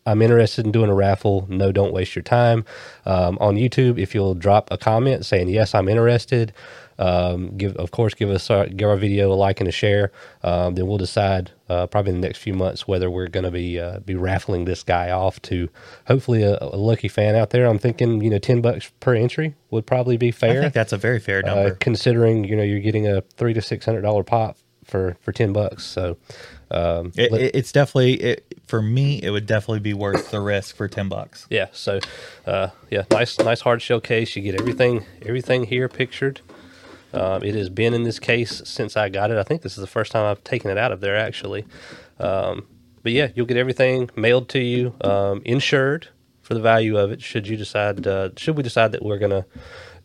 I'm interested in doing a raffle. No, don't waste your time. Um, on YouTube, if you'll drop a comment saying yes, I'm interested, um, give of course give us our, give our video a like and a share. Um, then we'll decide uh, probably in the next few months whether we're going to be uh, be raffling this guy off to hopefully a, a lucky fan out there. I'm thinking you know ten bucks per entry would probably be fair. I think that's a very fair uh, number. considering you know you're getting a three to six hundred dollar pop for for ten bucks. So. Um, It, let- it's definitely it, for me. It would definitely be worth the risk for ten bucks. Yeah. So, uh, yeah, nice, nice hard shell case. You get everything, everything here pictured. Um, it has been in this case since I got it. I think this is the first time I've taken it out of there, actually. Um, but yeah, you'll get everything mailed to you, um, insured for the value of it. Should you decide, uh, should we decide that we're gonna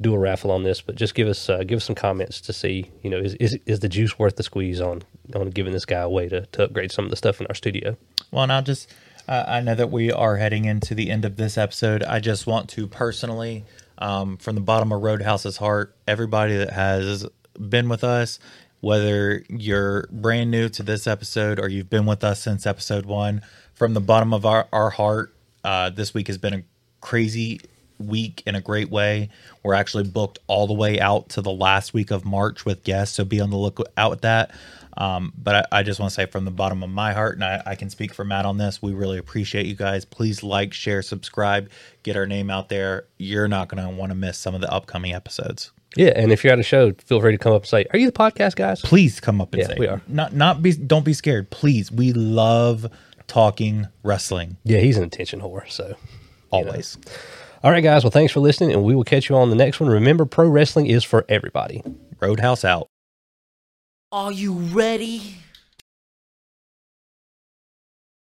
do a raffle on this? But just give us, uh, give us some comments to see, you know, is is, is the juice worth the squeeze on on giving this guy away to to upgrade some of the stuff in our studio? Well, and I'll just, uh, I know that we are heading into the end of this episode. I just want to personally, um, from the bottom of Roadhouse's heart, everybody that has been with us, whether you're brand new to this episode or you've been with us since episode one, from the bottom of our, our heart, uh, this week has been a crazy week in a great way. We're actually booked all the way out to the last week of March with guests, so be on the lookout with that. Um, but I, I just want to say from the bottom of my heart, and I, I can speak for Matt on this, we really appreciate you guys. Please like, share, subscribe, get our name out there. You're not going to want to miss some of the upcoming episodes. Yeah, and if you're at a show, feel free to come up and say, "Are you the podcast guys?" Please come up and Yeah, say we are. Not not be don't be scared. Please, we love talking wrestling Yeah, he's an attention whore. So, always. All right, guys. Well, thanks for listening, and we will catch you on the next one. Remember, pro wrestling is for everybody. Roadhouse out. Are you ready?